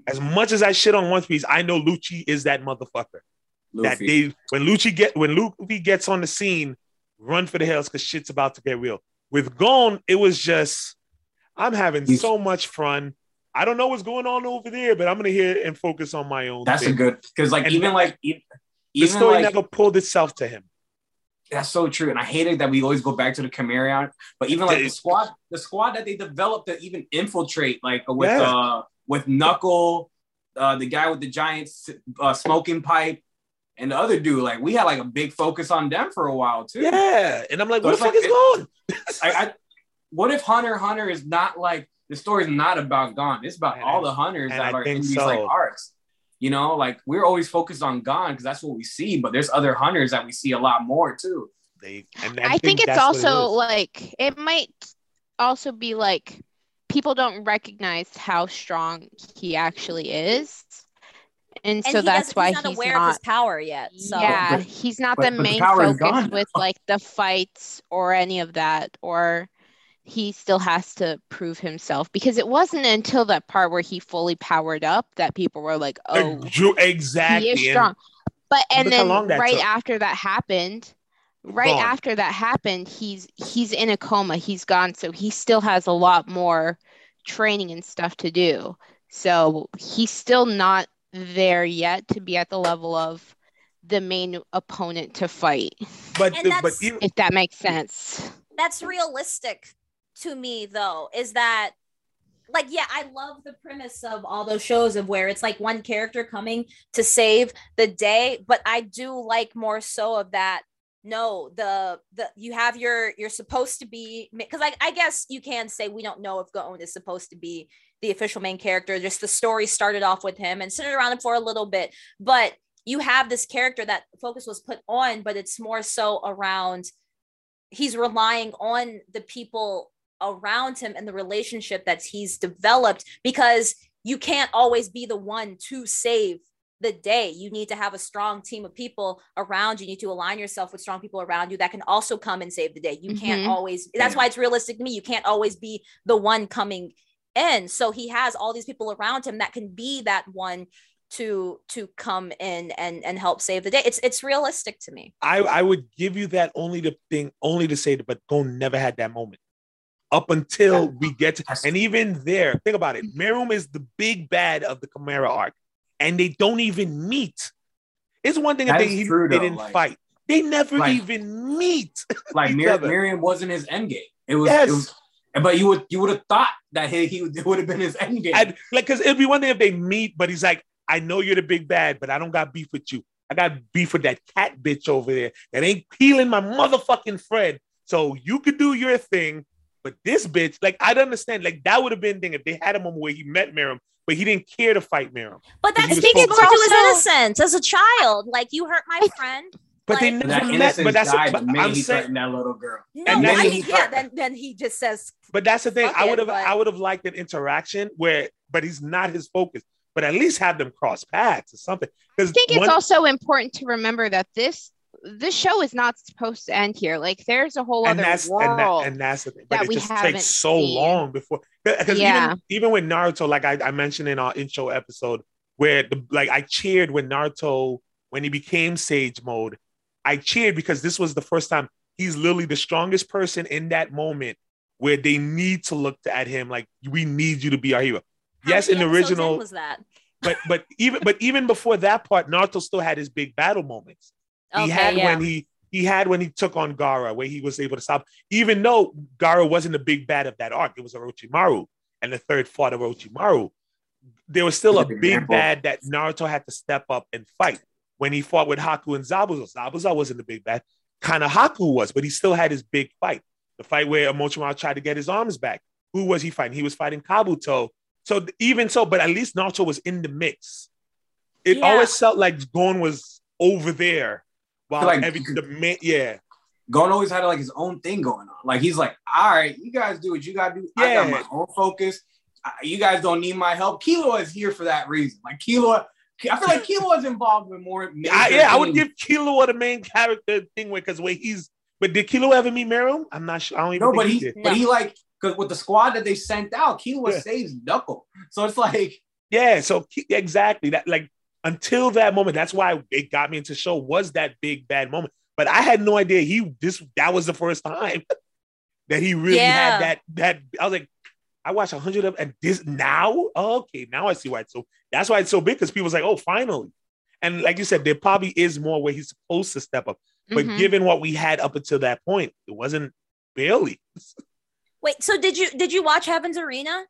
as much as I shit on One Piece, I know Lucci is that motherfucker. That Luffy. they when Lucci get when Luffy gets on the scene, run for the hills because shit's about to get real. With Gon, it was just I'm having He's- so much fun. I don't know what's going on over there, but I'm gonna hear and focus on my own. That's a good because like And even like e- the story like never pulled itself to him. That's so true. And I hated that we always go back to the Chimera. But even like the squad, the squad that they developed to even infiltrate, like with Yeah. uh with Knuckle, uh the guy with the giant uh, smoking pipe, and the other dude, like we had like a big focus on them for a while too. Yeah, and I'm like, So what the fuck like is it- going? I, I what if Hunter Hunter is not like the story's not about Gon? It's about And all I- the hunters that I are in think these like so. arcs. You know, like we're always focused on Gon because that's what we see, but there's other hunters that we see a lot more too. They, and I think it's that's what it also like it might also be like people don't recognize how strong he actually is. And, And so that's why he's not he's aware of his power yet. So yeah, But- he's not but- the but main power focus with like the fights or any of that, or he still has to prove himself because it wasn't until that part where he fully powered up that people were like, "Oh, exactly. he is strong." But and then right took. after that happened, right gone. after that happened, he's he's in a coma. He's gone, so he still has a lot more training and stuff to do. So he's still not there yet to be at the level of the main opponent to fight, But And the, but even, if that makes sense. that's realistic to me though is that like yeah i love the premise of all those shows of where it's like one character coming to save the day but i do like more so of that no the the you have your you're supposed to be because I, I guess you can say we don't know if Gon is supposed to be the official main character just the story started off with him and centered around him for a little bit but you have this character that focus was put on but it's more so around he's relying on the people around him and the relationship that he's developed because you can't always be the one to save the day. You need to have a strong team of people around you. You need to align yourself with strong people around you that can also come and save the day. You can't Mhm. always, that's why it's realistic to me. You can't always be the one coming in. So he has all these people around him that can be that one to to come in and and help save the day. It's it's realistic to me. I, I would give you that only to thing, only to say that, but Gon never had that moment. Up until we get to, and even there, think about it. Meruem is the big bad of the Chimera arc, and they don't even meet. It's one thing if That they, true, they though, didn't like- fight. They never Like- even meet. Like Mir- Meruem wasn't his end game. It was, Yes. it was but you would you would have thought that he, he would have been his end game. I'd, like, cause it'd be one thing if they meet, but he's like, I know you're the big bad, but I don't got beef with you. I got beef with that cat bitch over there that ain't peeling my motherfucking friend. So you could do your thing, but this bitch, like, I'd understand. Like, that would have been thing if they had a moment where he met Meruem, but he didn't care to fight Meruem. But He that was speaks more to his innocence as a child. Like you hurt my friend. But they Like- And never that met. innocence But that's died but the I'm he saying. that little girl. No, And I mean, he- yeah, then then he just says But that's the thing. I would have. but- I would have liked an interaction where, but he's not his focus. But at least have them cross paths or something. Because I think it's also important to remember that this this show is not supposed to end here. Like there's a whole and other that's world. and, that, and that's the thing. But it we just haven't takes so seen. long before because Yeah. even even with Naruto, like I, I mentioned in our intro episode, where the like I cheered when Naruto when he became Sage Mode, I cheered because this was the first time he's literally the strongest person in that moment where they need to look at him like we need you to be our hero. how yes, in the original, was that? but but even but even before that part, Naruto still had his big battle moments. He Okay, had yeah. when he he had when he took on Gaara, where he was able to stop, even though Gaara wasn't the big bad of that arc, it was Orochimaru and the third fought Orochimaru. There was still a big bad that Naruto had to step up and fight. When he fought with Haku and Zabuza, Zabuza wasn't the big bad. Kind of Haku was, but he still had his big fight. The fight where Orochimaru tried to get his arms back. Who was he fighting? He was fighting Kabuto. So even so, but at least Naruto was in the mix. It Yeah. always felt like Gon was over there while Like- every the man, yeah, Gon always had like his own thing going on. Like he's like, all right, you guys do what you gotta do. I got my own focus. I- you guys don't need my help. Killua is here for that reason. Like Killua, I feel like Killua is involved with more. I, major yeah, I would give Killua the main character thing with because way he's. But did Killua ever meet Meruem? I'm not sure. I don't even know. No, but he, did. but he like, because with the squad that they sent out, Killua Yeah. saves Knuckle. So it's like, Yeah, so exactly that. Like until that moment, that's why it got me into the show was that big bad moment. But I had no idea he this that was the first time that he really Yeah. had that that. I was like, I watched a hundred of and this now. Oh, okay, now I see why it's so. That's why it's so big because people's like, oh, finally. And like you said, there probably is more where he's supposed to step up. But Mhm. given what we had up until that point, it wasn't barely. Wait, so did you did you watch Heaven's Arena?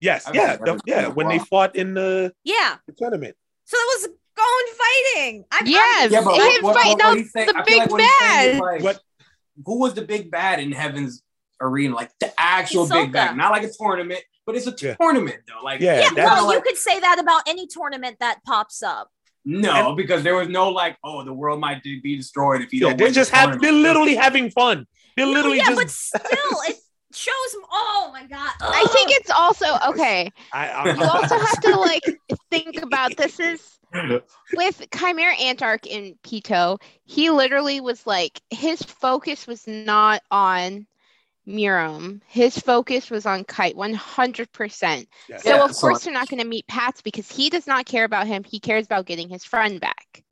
Yes, I've yeah, the- yeah. it. When they fought in the, Yeah. the tournament. So it was going fighting. I'm, Yeah, I'm- yeah, but Him what, what, fighting what, out the big like what he's saying bad. like, What- who was the big bad in Heaven's Arena? Like the actual big Hisoka. bad, not like a tournament, but it's a Yeah. tournament though. Like, Yeah, yeah, that's- well, you could say that about any tournament that pops up. no, because there was no like, oh, the world might be destroyed if you Yeah, don't. they're just the having. They're literally having fun. They're No, literally yeah, just. but still, it shows. Him oh my god! I think it's also okay. I, I'm, You also have to like think about this is with Chimera Ant arc in Pitou, he literally was like his focus was not on Meruem. His focus was on Kite 100%. Yeah. So Yeah, of so- course they're not going to meet Pats because he does not care about him. He cares about getting his friend back.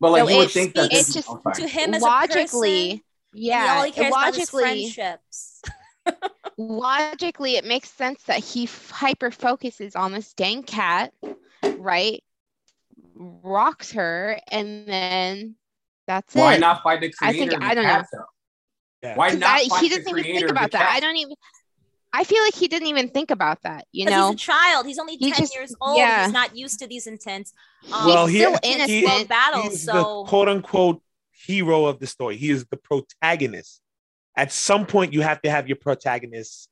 But like So you would think that it's just to him as logically, a person, yeah, all he cares about is logically, friendships. logically, it makes sense that he hyper focuses on this dang cat, right? Rocks her, and then that's Why it. Why not fight the creator? I think- I don't know. cat. Yeah. Why 'Cause not I- fight he the doesn't even think about that. I don't even. I feel like he didn't even think about that. You 'Cause know, he's a child. He's only He ten just- years old. yeah. He's not used to these intense. Um, Well, he's still he- innocent. world battles. He's So the quote unquote hero of the story. He is the protagonist. At some point, you have to have your protagonist.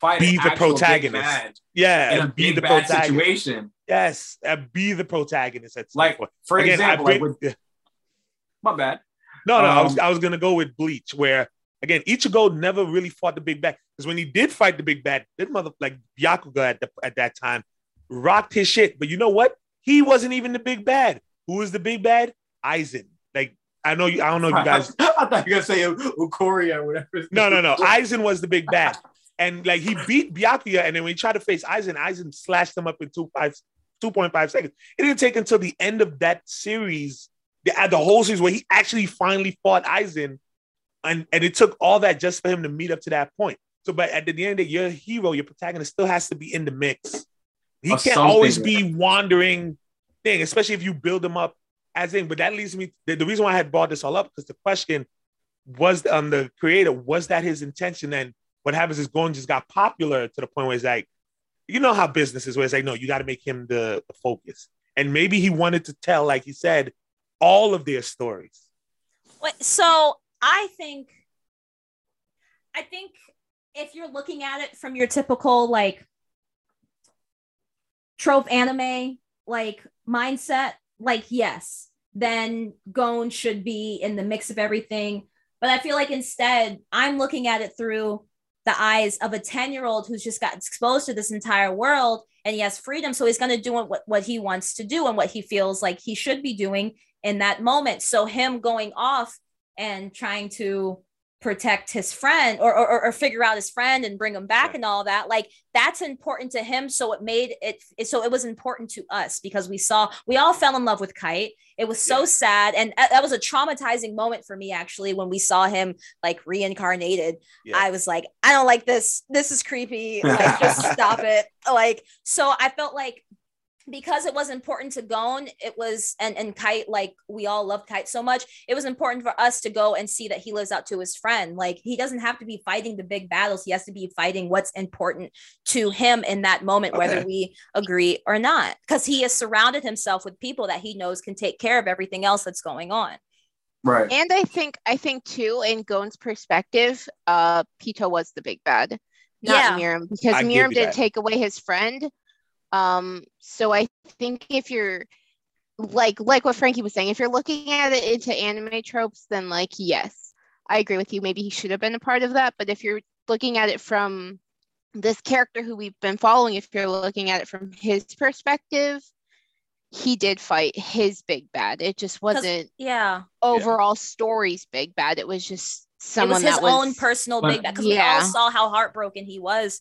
Fight Be the protagonist. Yeah, in a and be big the bad situation. Yes, and be the protagonist at some Like point. for Again, example, I like with my bad. No, no, I was Um, I was gonna go with Bleach, where again Ichigo never really fought the big bad because when he did fight the big bad, that mother like Byakuya at the, at that time rocked his shit. But you know what? He wasn't even the big bad. Who was the big bad? Aizen. Like I know you. I don't know if you guys. I thought you were gonna say Ukori or whatever. No, no, no. is. Aizen was the big bad, and like he beat Byakuya, and then when he tried to face Aizen, Aizen slashed him up in two five, two point five seconds. It didn't take until the end of that series, the, the whole series, where he actually finally fought Aizen and and it took all that just for him to meet up to that point. So, but at the end of the day, your hero, your protagonist, still has to be in the mix. He can't always be wandering thing, especially if you build him up as in. But that leads me. The, the reason why I had brought this all up because the question was um the creator was that his intention? And what happens is Gon just got popular to the point where it's like, you know how business is, where it's like, no, you got to make him the, the focus. And maybe he wanted to tell, like he said, all of their stories. So I think I think if you're looking at it from your typical like trope anime like mindset, like yes, then Gon should be in the mix of everything. But I feel like instead I'm looking at it through the eyes of a 10 year old who's just got exposed to this entire world and he has freedom. So he's going to do what, what he wants to do and what he feels like he should be doing in that moment. So him going off and trying to protect his friend or, or, or figure out his friend and bring him back and all that like that's important to him. So it made it so it was important to us because we saw we all fell in love with kite. It was so Yeah. sad. And that that was a traumatizing moment for me actually when we saw him like reincarnated. Yeah. i was like i don't like this. This is creepy. Like just stop it. Like so i felt like because it was important to Gon, it was and and Kite, like we all love Kite so much, it was important for us to go and see that he lives out to his friend. Like he doesn't have to be fighting the big battles; he has to be fighting what's important to him in that moment, whether we agree or not. Because he has surrounded himself with people that he knows can take care of everything else that's going on. Right. And I think I think too, in Gon's perspective, uh, Pitou was the big bad, not Yeah. Meruem, because I give Meruem you did that. take away his friend. Um, so I think if you're like like what Frankie was saying, if you're looking at it into anime tropes, then like yes, I agree with you. Maybe he should have been a part of that. But if you're looking at it from this character who we've been following, if you're looking at it from his perspective, he did fight his big bad. It just wasn't Yeah. overall story's big bad. It was just it someone was his that was own personal But- big because we all saw how heartbroken he was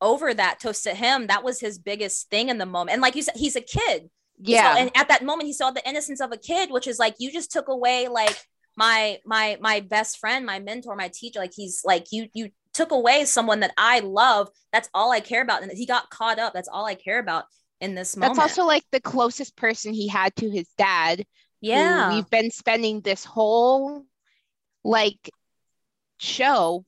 over that toast to him. That was his biggest thing in the moment. And like you said, he's a kid. yeah. So, and at that moment, he saw the innocence of a kid, which is like you just took away like my my my best friend, my mentor, my teacher. Like he's like you you took away someone that I love. That's all I care about. And he got caught up. That's all I care about in this moment. That's also like the closest person he had to his dad. yeah. we've been spending this whole like show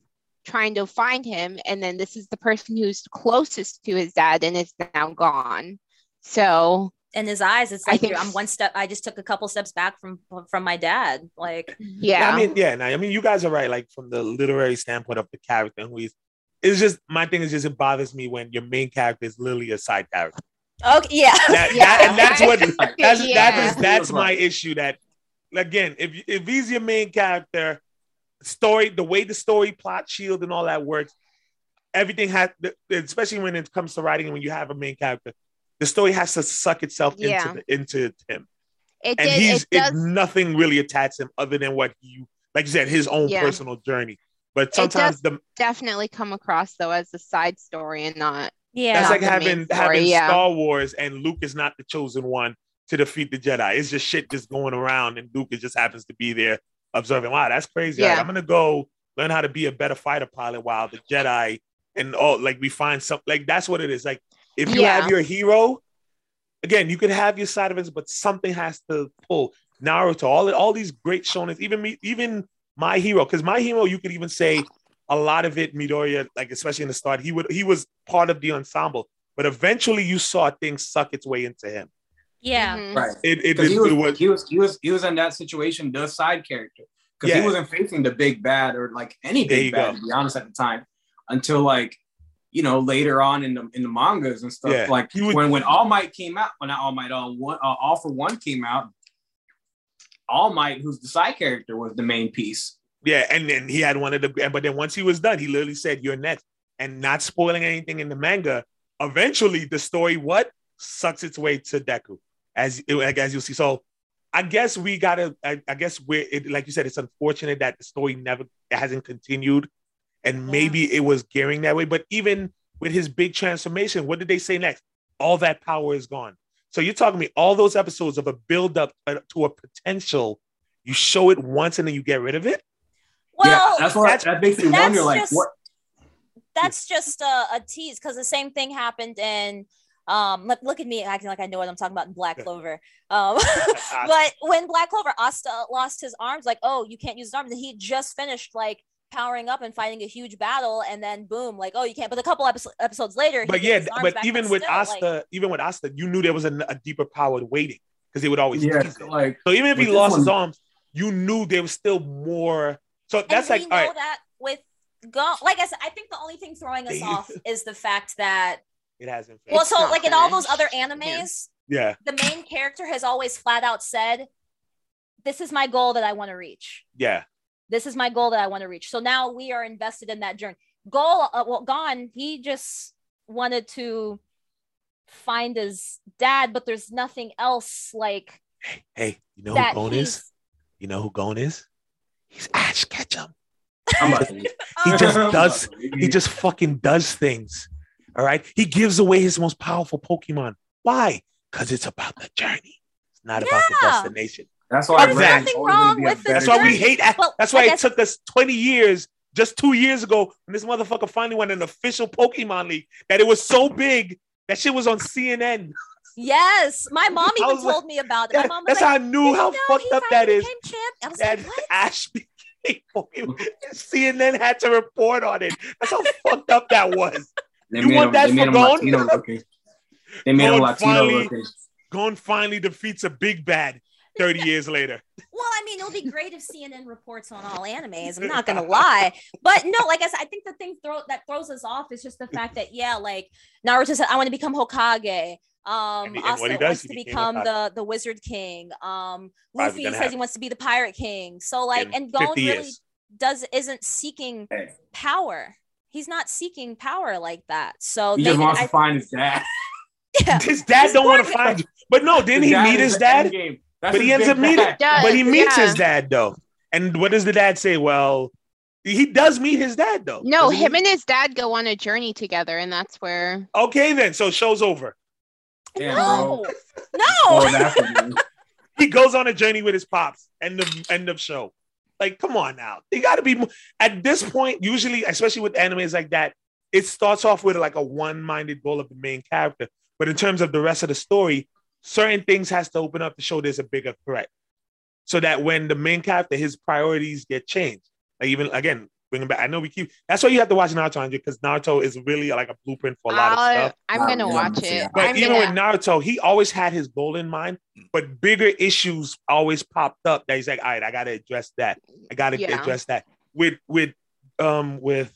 trying to find him and then this is the person who's closest to his dad and is now gone so in his eyes, it's like think- I'm one step. I just took a couple steps back from from my dad. Like yeah I mean, yeah, no, I mean, you guys are right. Like from the literary standpoint of the character, and we, it's just my thing is just it bothers me when your main character is literally a side character. okay, yeah. That, Yeah. that- and that's what that's Yeah. that is that's my issue. That again, if if he's your main character, story, the way the story, plot, shield, and all that works, everything has, especially when it comes to writing, and when you have a main character, the story has to suck itself Yeah. into the, into him, it and did he's it does it, nothing really attacks him other than what you, like you said, his own Yeah. personal journey. But does- sometimes the definitely come across though as a side story and not Yeah. That's like having story, having yeah. Star Wars and Luke is not the chosen one to defeat the Jedi. It's just shit just going around and Luke just happens to be there observing. Wow, that's crazy. Yeah. I'm gonna go learn how to be a better fighter pilot while the Jedi and all like we find some like that's what it is. Like if you Yeah. have your hero, again, you can have your side of it, but something has to pull. Naruto, all all these great shonen, even me, even my hero, because my hero, you could even say a lot of it, Midoriya, like especially in the start, he would he was part of the ensemble, but eventually you saw things suck its way into him. Yeah. Mhm. Right. It it, 'Cause it, he, was, it was he was he was he was in that situation, the side character, because Yeah. he wasn't facing the big bad or like any big bad, go. to be honest, at the time, until like you know later on in the in the mangas and stuff. Yeah. Like would- when when All Might came out, when not All Might, All one, uh, All for One came out, All Might, who's the side character, was the main piece. yeah, and then he had one of the but then once he was done, he literally said, You're next. And not spoiling anything in the manga, eventually the story what sucks its way to Deku, as like as you'll see. So I guess we gotta. I, I guess we're it, like you said. It's unfortunate that the story never hasn't continued, and Yeah. maybe it was gearing that way. But even with his big transformation, what did they say next? All that power is gone. So you're talking me all those episodes of a build up uh, to a potential. You show it once and then you get rid of it. Well, yeah, that's what that's- that makes me that's wonder. Like just- what? that's just a, a tease because the same thing happened in um look, look at me acting like I know what I'm talking about in Black Clover. Um but when Black Clover Asta lost his arms, like, oh, you can't use his arms, and he just finished like powering up and fighting a huge battle, and then boom, like, oh, you can't. But a couple episodes episodes later, But yeah, but even with still, Asta, like, even with Asta, you knew there was a, a deeper power waiting because they would always Yeah, tease it. like So even if he with this lost his arms, you knew there was still more. So and that's we like know all right. that with Gon, like I said, I think the only thing throwing us off is the fact that It hasn't. well, so not like in all those other animes, yeah, the main character has always flat out said, "This is my goal that I want to reach. yeah, This is my goal that I want to reach." So now we are invested in that journey. Goal, uh, well, gone. He just wanted to find his dad, but there's nothing else like Hey, hey you know who Gon he's- is? You know who Gon is? He's Ash Ketchum. I'm about to leave. He just does- about to leave. He just fucking does things. All right. He gives away his most powerful Pokemon. Why? Because it's about the journey. It's not about the destination. That's why There's Rand's nothing wrong with the That's why we hate. Well, That's why like I it took us 20 years, just two years ago, when this motherfucker finally won an official Pokemon League, that it was so big that shit was on CNN. Yes, my mom even was like- told me about it. My That- mom was that's like, how I knew how know fucked he up that finally became champ?" I was That like, "What?" Ash became Pokemon. CNN had to report on it. That's how fucked up that was. They You made want him, that they for him Gon? Latino looking. They made him Gon Latino finally- looking. Gon finally defeats a big bad 30 years later. Well, I mean, it'll be great if CNN reports on all animes. I'm not gonna lie, but no, like I said, I think the thing throw, that throws us off is just the fact that yeah, like Naruto said, I want to become Hokage. Um, And he- and what he Asta does, wants he to become the the Wizard King. Um, Luffy gonna says he wants to be the Pirate King. So like, in and Gon really does isn't seeking Hey. power. He's not seeking power like that. So He they, just wants I, to find his dad. yeah. His dad don't want to find you. But no, didn't he His dad meet his dad? But he ends up meeting- But he meets yeah. his dad though. And what does the dad say? Well, he does meet his dad though. No, doesn't he? him and his dad go on a journey together, and that's where Okay, then. So show's over. Damn, no, bro. no. Oh, that's what it is. He goes on a journey with his pops. End of end of show. Like, come on now. They got to be at this point. Usually, especially with animes like that, it starts off with like a one-minded goal of the main character. But in terms of the rest of the story, certain things has to open up to show there's a bigger threat, so that when the main character, his priorities get changed. Like even again, bringing back. I know we keep. That's why you have to watch Naruto, because Naruto is really like a blueprint for a lot of I'll- stuff. I'm gonna yeah, watch it. But I'm even gonna, with Naruto, he always had his goal in mind, but bigger issues always popped up that he's like, all right, I gotta address that. I gotta Yeah. address that. With with um with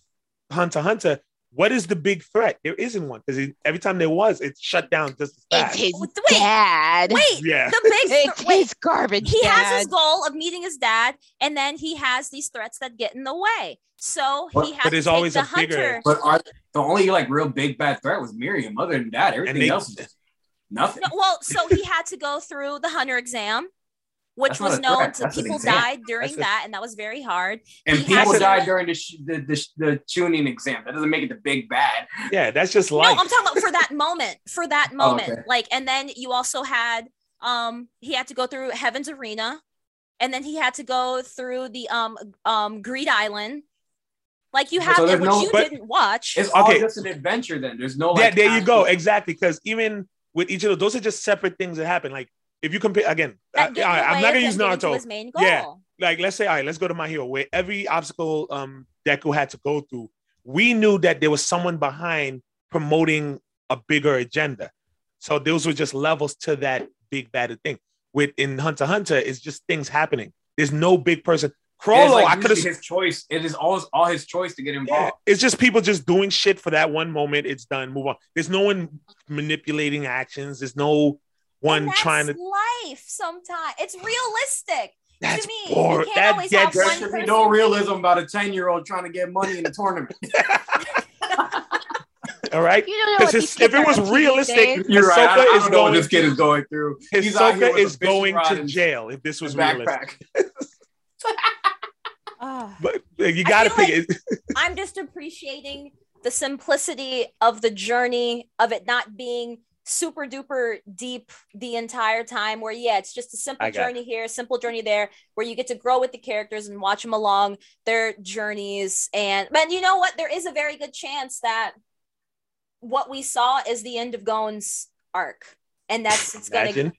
Hunter Hunter, what is the big threat? There isn't one because every time there was, it's shut down just as it's his Wait, dad. Wait, Yeah. the big It's wait, his garbage he dad. has his goal of meeting his dad, and then he has these threats that get in the way. So But- he has but to there's take always the a bigger- hunter. But our, the only like real big bad threat was Meruem. Other than that, everything they- else is nothing. No, well, so he had to go through the hunter exam, which That's was known to that's people died during That's a- that, and that was very hard. And he people has to- died during the, sh- the, the the tuning exam. That doesn't make it the big bad. Yeah, that's just No, life. I'm talking about for that moment, for that moment. okay. Like, and then you also had um he had to go through Heaven's Arena, and then he had to go through the um um Greed Island. Like you So have there's which no- you didn't watch. It's all Okay. just an adventure. Then there's no yeah, there you go. Exactly. Because even with each of those, those are just separate things that happen. Like if you compare again, that I, am not gonna use getting to Naruto. His main goal. Yeah. like let's say all right let's go to my hero where every obstacle um deku had to go through we knew that there was someone behind promoting a bigger agenda so those were just levels to that big bad thing with in hunter hunter it's just things happening there's no big person It's Chrollo, like I could have his choice. It is always all his choice to get yeah, involved. it's just people just doing shit for that one moment. It's done. Move on. There's no one manipulating actions. There's no one And that's trying to. life. Sometimes it's realistic. That's me, you boring. can't That always gets have There one should be no realism about a ten year old trying to get money in a tournament. all right. You don't know Because what if these kids it was up to these realistic, days. You're right. I, I is don't know what going this kid to- is going through. He's out Hisoka is going to jail if this was realistic. backpack. Ah. But uh, you I got to feel think. it, I'm just appreciating the simplicity of the journey of it not being super duper deep the entire time where yeah it's just a simple journey here simple journey there where you get to grow with the characters and watch them along their journeys. And but you know what? There is a very good chance that what we saw is the end of Gon's arc. And that's it's gonna imagine.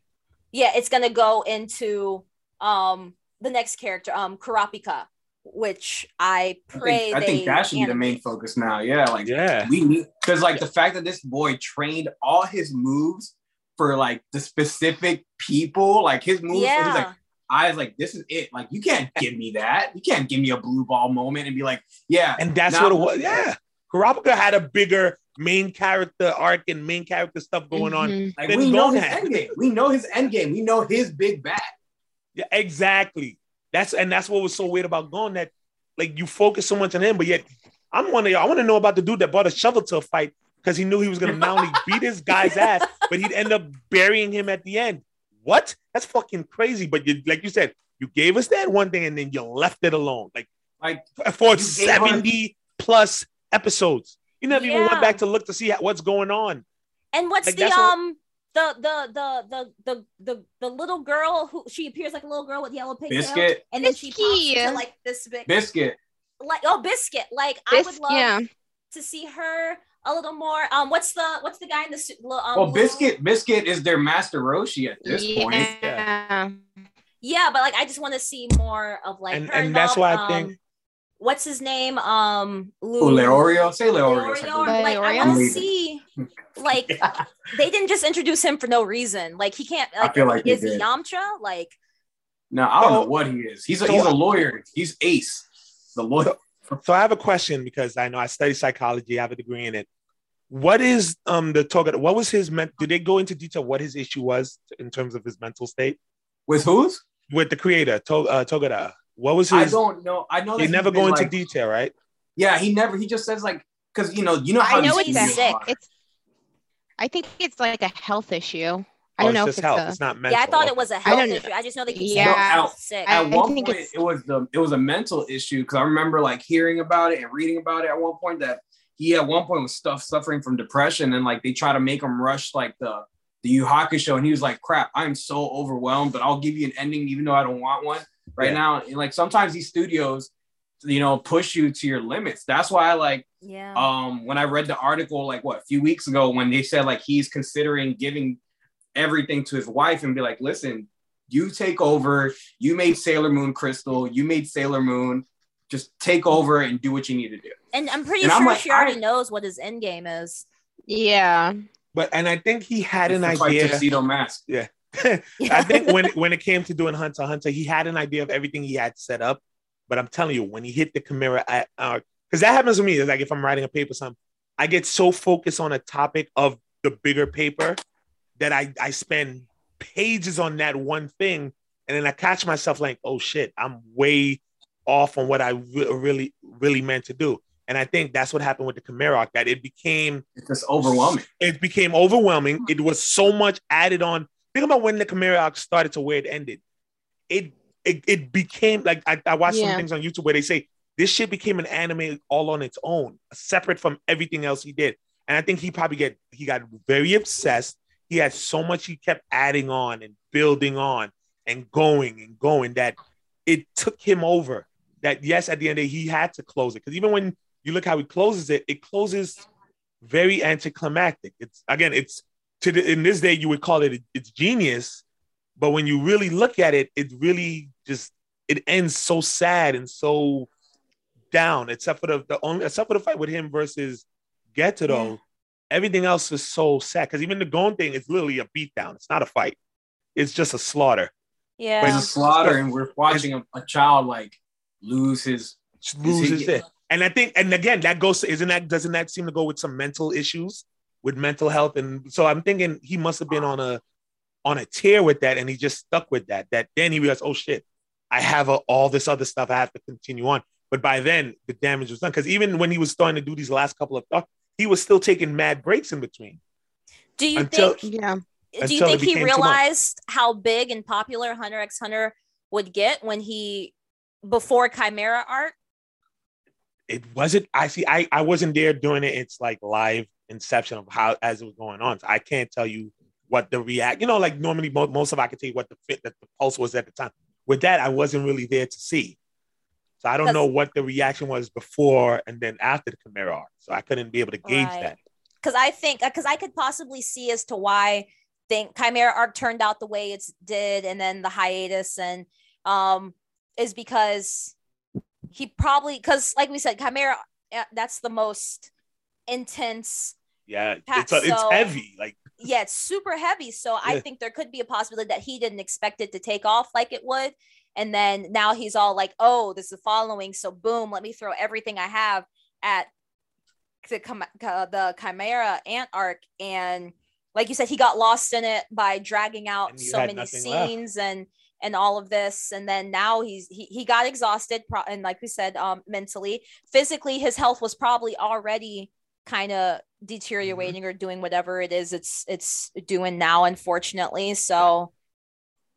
yeah it's gonna go into um the next character um Kurapika which I I pray think, I think that should be the main focus now. Yeah, like Yeah. we need because like the fact that this boy trained all his moves for like the specific people, like his moves. yeah He's like, I was like, this is it. Like, you can't give me that. You can't give me a blue ball moment and be like, yeah. And that's Now- what it was. Yeah. Kurapika had a bigger main character arc and main character stuff going on. Mhm. Like Then we know his had- end game. We know his end game. We know his big bad. Yeah, exactly. That's and that's what was so weird about going that like you focus so much on him, but yet I'm one of y'all. I want to know about the dude that brought a shovel to a fight because he knew he was gonna not only beat his guy's ass, but he'd end up burying him at the end. What? That's fucking crazy. But you like you said, you gave us that one thing and then you left it alone. Like Like for You gave 70 plus episodes. You never even went back to look to see how- what's going on. And what's Like, the um the the the the the the the little girl who she appears like a little girl with yellow pigtails, Biscuit. and then she pops into like this big biscuit. like oh biscuit. Like I would love yeah. to see her a little more. Um, what's the what's the guy in the suit? Um, Well, little- biscuit. Biscuit is their master Roshi at this point. Yeah. Yeah, but like I just want to see more of like And- her and that's why I um, think- what's his name? Um, Lou. Oh, Leorio. Say Leorio. Leorio. Like I want to see like Yeah. they didn't just introduce him for no reason. Like he can't. I Like, feel like is he did. Yamcha? Like No, I don't know what he is. He's a, so- he's a lawyer. He's Ace, the lawyer. So I have a question because I know I study psychology, I have a degree in it. What is um the Togeda? What was his men? Did they go into detail what his issue was in terms of his mental state With whose? with the creator to, uh, Togeda? What was his? I don't know. I know They never go been, into like- detail, right? Yeah, he never. He just says like, because you know, you know how I know it's he's sick. are. It's. I think it's like a health issue. I Oh, don't know it's if just it's health. a. It's not mental. Yeah, I thought it was a health don't know. issue. I just know that he's Yeah. sick. I- At one think point, it's- it was the it was a mental issue because I remember like hearing about it and reading about it at one point that he at one point was stuff suffering from depression and like they try to make him rush like the the Yu show and he was like, "Crap, I'm so overwhelmed, but I'll give you an ending even though I don't want one right Yeah. now." And like sometimes these studios, you know, push you to your limits. That's why I like yeah. um when I read the article like what a few weeks ago when they said like he's considering giving everything to his wife and be like, listen, you take over. You made Sailor Moon Crystal. You made Sailor Moon. Just take over and do what you need to do. and I'm pretty and I'm sure like, she already I- knows what his end game is. Yeah. But and I think he had an It's like idea. tuxedo mask. Yeah I think when when it came to doing Hunter Hunter, he had an idea of everything he had set up. But I'm telling you, when he hit the Chimera at uh, because that happens to me. It's like if I'm writing a paper, or something, I get so focused on a topic of the bigger paper that I I spend pages on that one thing, and then I catch myself like, oh shit, I'm way off on what I re- really really meant to do. And I think that's what happened with the Chimera arc, that it became It's just overwhelming. it became overwhelming. It was so much added on. Think about when the Chimera arc started to where it ended. It it, it became like I, I watched some things on YouTube where they say this shit became an anime all on its own, separate from everything else he did. And I think he probably get he got very obsessed. He had so much he kept adding on and building on and going and going that it took him over. That yes, at the end of the day, he had to close it because even when you look how he closes it, it closes very anticlimactic. It's again, it's to the, in this day you would call it it's genius, but when you really look at it, it really just it ends so sad and so down. Except for the, the only except for the fight with him versus Netero, Yeah. everything else is so sad. Because even the Gon thing is literally a beatdown. It's not a fight. It's just a slaughter. Yeah. It's a slaughter, and we're watching a, a child like lose his. Just Is he- loses it. And I think, and again, that goes. to, Isn't that doesn't that seem to go with some mental issues with mental health? And so I'm thinking he must have been uh, on a on a tear with that, and he just stuck with that. That then he realized, oh shit, I have a, all this other stuff I have to continue on. But by then, the damage was done. Because even when he was starting to do these last couple of talks, he was still taking mad breaks in between. Do you until- think Yeah. do you think he became too much. realized how big and popular Hunter x Hunter would get when he before Chimera art? it wasn't I see I, I wasn't there doing it. It's like live inception of how as it was going on. So I can't tell you what the react, you know, like normally mo- most of I can tell you what the fit that the pulse was at the time. With that, I wasn't really there to see. So I don't know what the reaction was before and then after the Chimera arc. So I couldn't be able to gauge Right. that. Because I think because I could possibly see as to why think Chimera arc turned out the way it's did, and then the hiatus and um is because he probably because like we said, Chimera uh, that's the most intense Yeah, Pat, it's a, it's heavy. Like yeah, it's super heavy. So I Yeah. think there could be a possibility that he didn't expect it to take off like it would. And then now he's all like, oh, this is following. So boom, let me throw everything I have at the, uh, the Chimera Ant arc. And like you said, he got lost in it by dragging out so many nothing left. scenes and and all of this and then now he's he, he got exhausted pro- and like we said um mentally physically his health was probably already kind of deteriorating Mm-hmm. or doing whatever it is it's it's doing now unfortunately so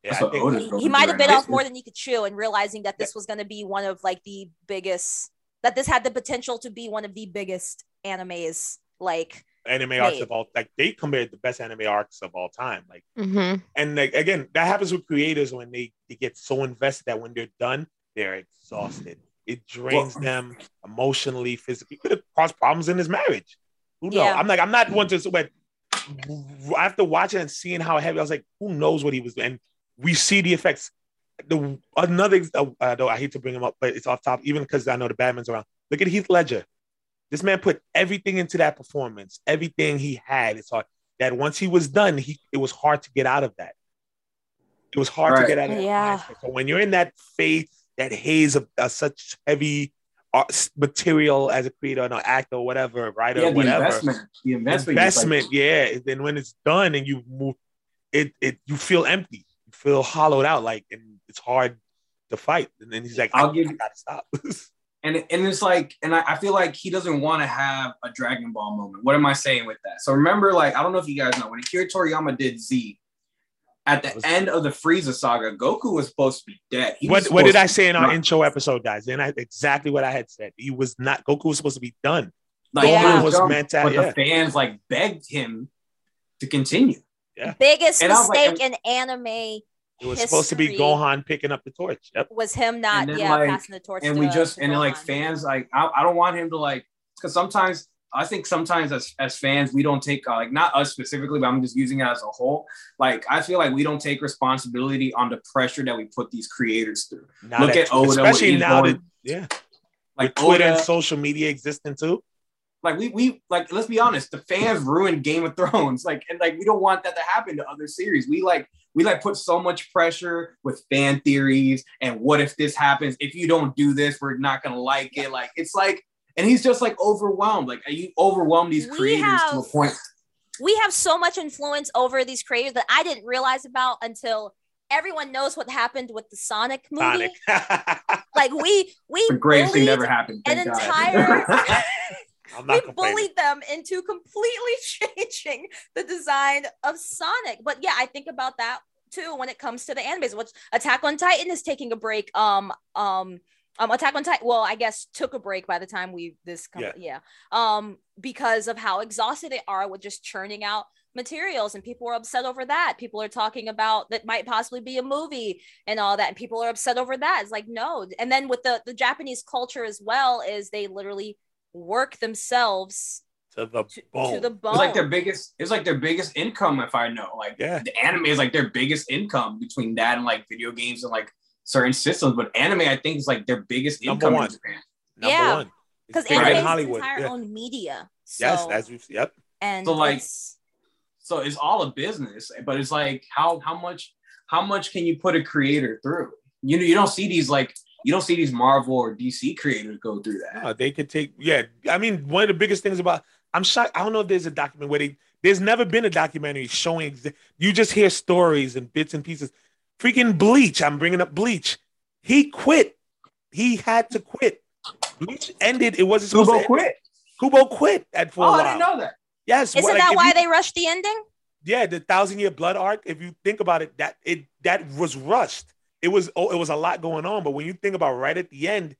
yeah, I think he, he might have through bit off more than he could chew and realizing that this was going to be one of like the biggest that this had the potential to be one of the biggest animes like anime arcs of all like they compared the best anime arcs of all time. Like hmm and like again, that happens with creators when they, they get so invested that when they're done, they're exhausted. It drains Well- them emotionally, physically. Could have caused problems in his marriage. Who knows? Yeah. I'm like, I'm not one to but after watching and seeing how heavy, I was like, who knows what he was doing? And we see the effects. The another, uh, though I hate to bring him up, but it's off top, even because I know the Batman's around. Look at Heath Ledger. This man put everything into that performance, everything he had. It's hard that once he was done, he it was hard to get out of that. It was hard to get out of that. Yeah. mindset. So when you're in that faith, that haze of uh, such heavy art, material as a creator, an actor, or whatever, writer, Yeah, the whatever. investment. The investment. is, like, yeah. Then when it's done and you move, it it you feel empty, you feel hollowed out, like, and it's hard to fight. And then he's like, I'll I, give I you- gotta stop. and and it's like, and I, I feel like he doesn't want to have a Dragon Ball moment. What am I saying with that? So remember, like, I don't know if you guys know when Akira Toriyama did Z. At the Was- end of the Frieza saga, Goku was supposed to be dead. He what what did I say in our not- intro episode, guys? Then I exactly what I had said. He was not Goku was supposed to be done. Like, Yeah. he was done, meant to- but yeah. the fans like begged him to continue. Biggest And I was like- mistake in anime It was supposed to be Gohan picking up the torch. Yep. was him not yeah like, passing the torch. and to, we just to and then like fans like I, I don't want him to like because sometimes I think sometimes as as fans we don't take uh, like not us specifically but I'm just using it as a whole. Like I feel like we don't take responsibility on the pressure that we put these creators through. Now Look that- at Oda, especially now doing. that yeah, like with Twitter Oda, and social media existing too. like we we like let's be honest the fans ruined Game of Thrones. Like and like we don't want that to happen to other series. We like we like put so much pressure with fan theories and what if this happens? If you don't do this we're not gonna like it. Like it's like and he's just like overwhelmed like you overwhelm these We creators to a point we have so much influence over these creators that I didn't realize about until everyone knows what happened with the Sonic movie. Sonic. Like we we the greatest thing bullied- that ever happened an thank God. entire- I'm we not complaining. bullied them into completely changing the design of Sonic. But yeah, I think about that too when it comes to the animes, which Attack on Titan is taking a break. Um, um, um, Attack on Titan. Well, I guess took a break by the time we this come, Yeah. yeah. Um, because of how exhausted they are with just churning out materials, and people are upset over that. People are talking about that might possibly be a movie and all that, and people are upset over that. It's like no, and then with the the Japanese culture as well is they literally work themselves to the to, bone. to the bone. it's like their biggest it's like their biggest income if I know like Yeah. the anime is like their biggest income between that and like video games and like certain systems but anime I think is like their biggest Number income one. in Japan Number Yeah. one. It's because anime than is Hollywood. entire Yeah. own media. So, Yes, as we've yep. and So, like, it's- so it's all a business but it's like how how much how much can you put a creator through you know you don't see these like you don't see these marvel or dc creators go through that No, they could take. Yeah, I mean, one of the biggest things about I'm shocked. I don't know if there's a document where they. There's never been a documentary showing. You just hear stories and bits and pieces. Freaking Bleach. I'm bringing up Bleach. He quit. He had to quit. Bleach ended. It wasn't supposed Kubo to. quit Kubo quit at for oh a while. i didn't know that Yes. isn't well, like, that if why you- they rushed the ending? yeah, the thousand year blood arc. If you think about it, that it that was rushed. It was oh, it was a lot going on. But when you think about right at the end,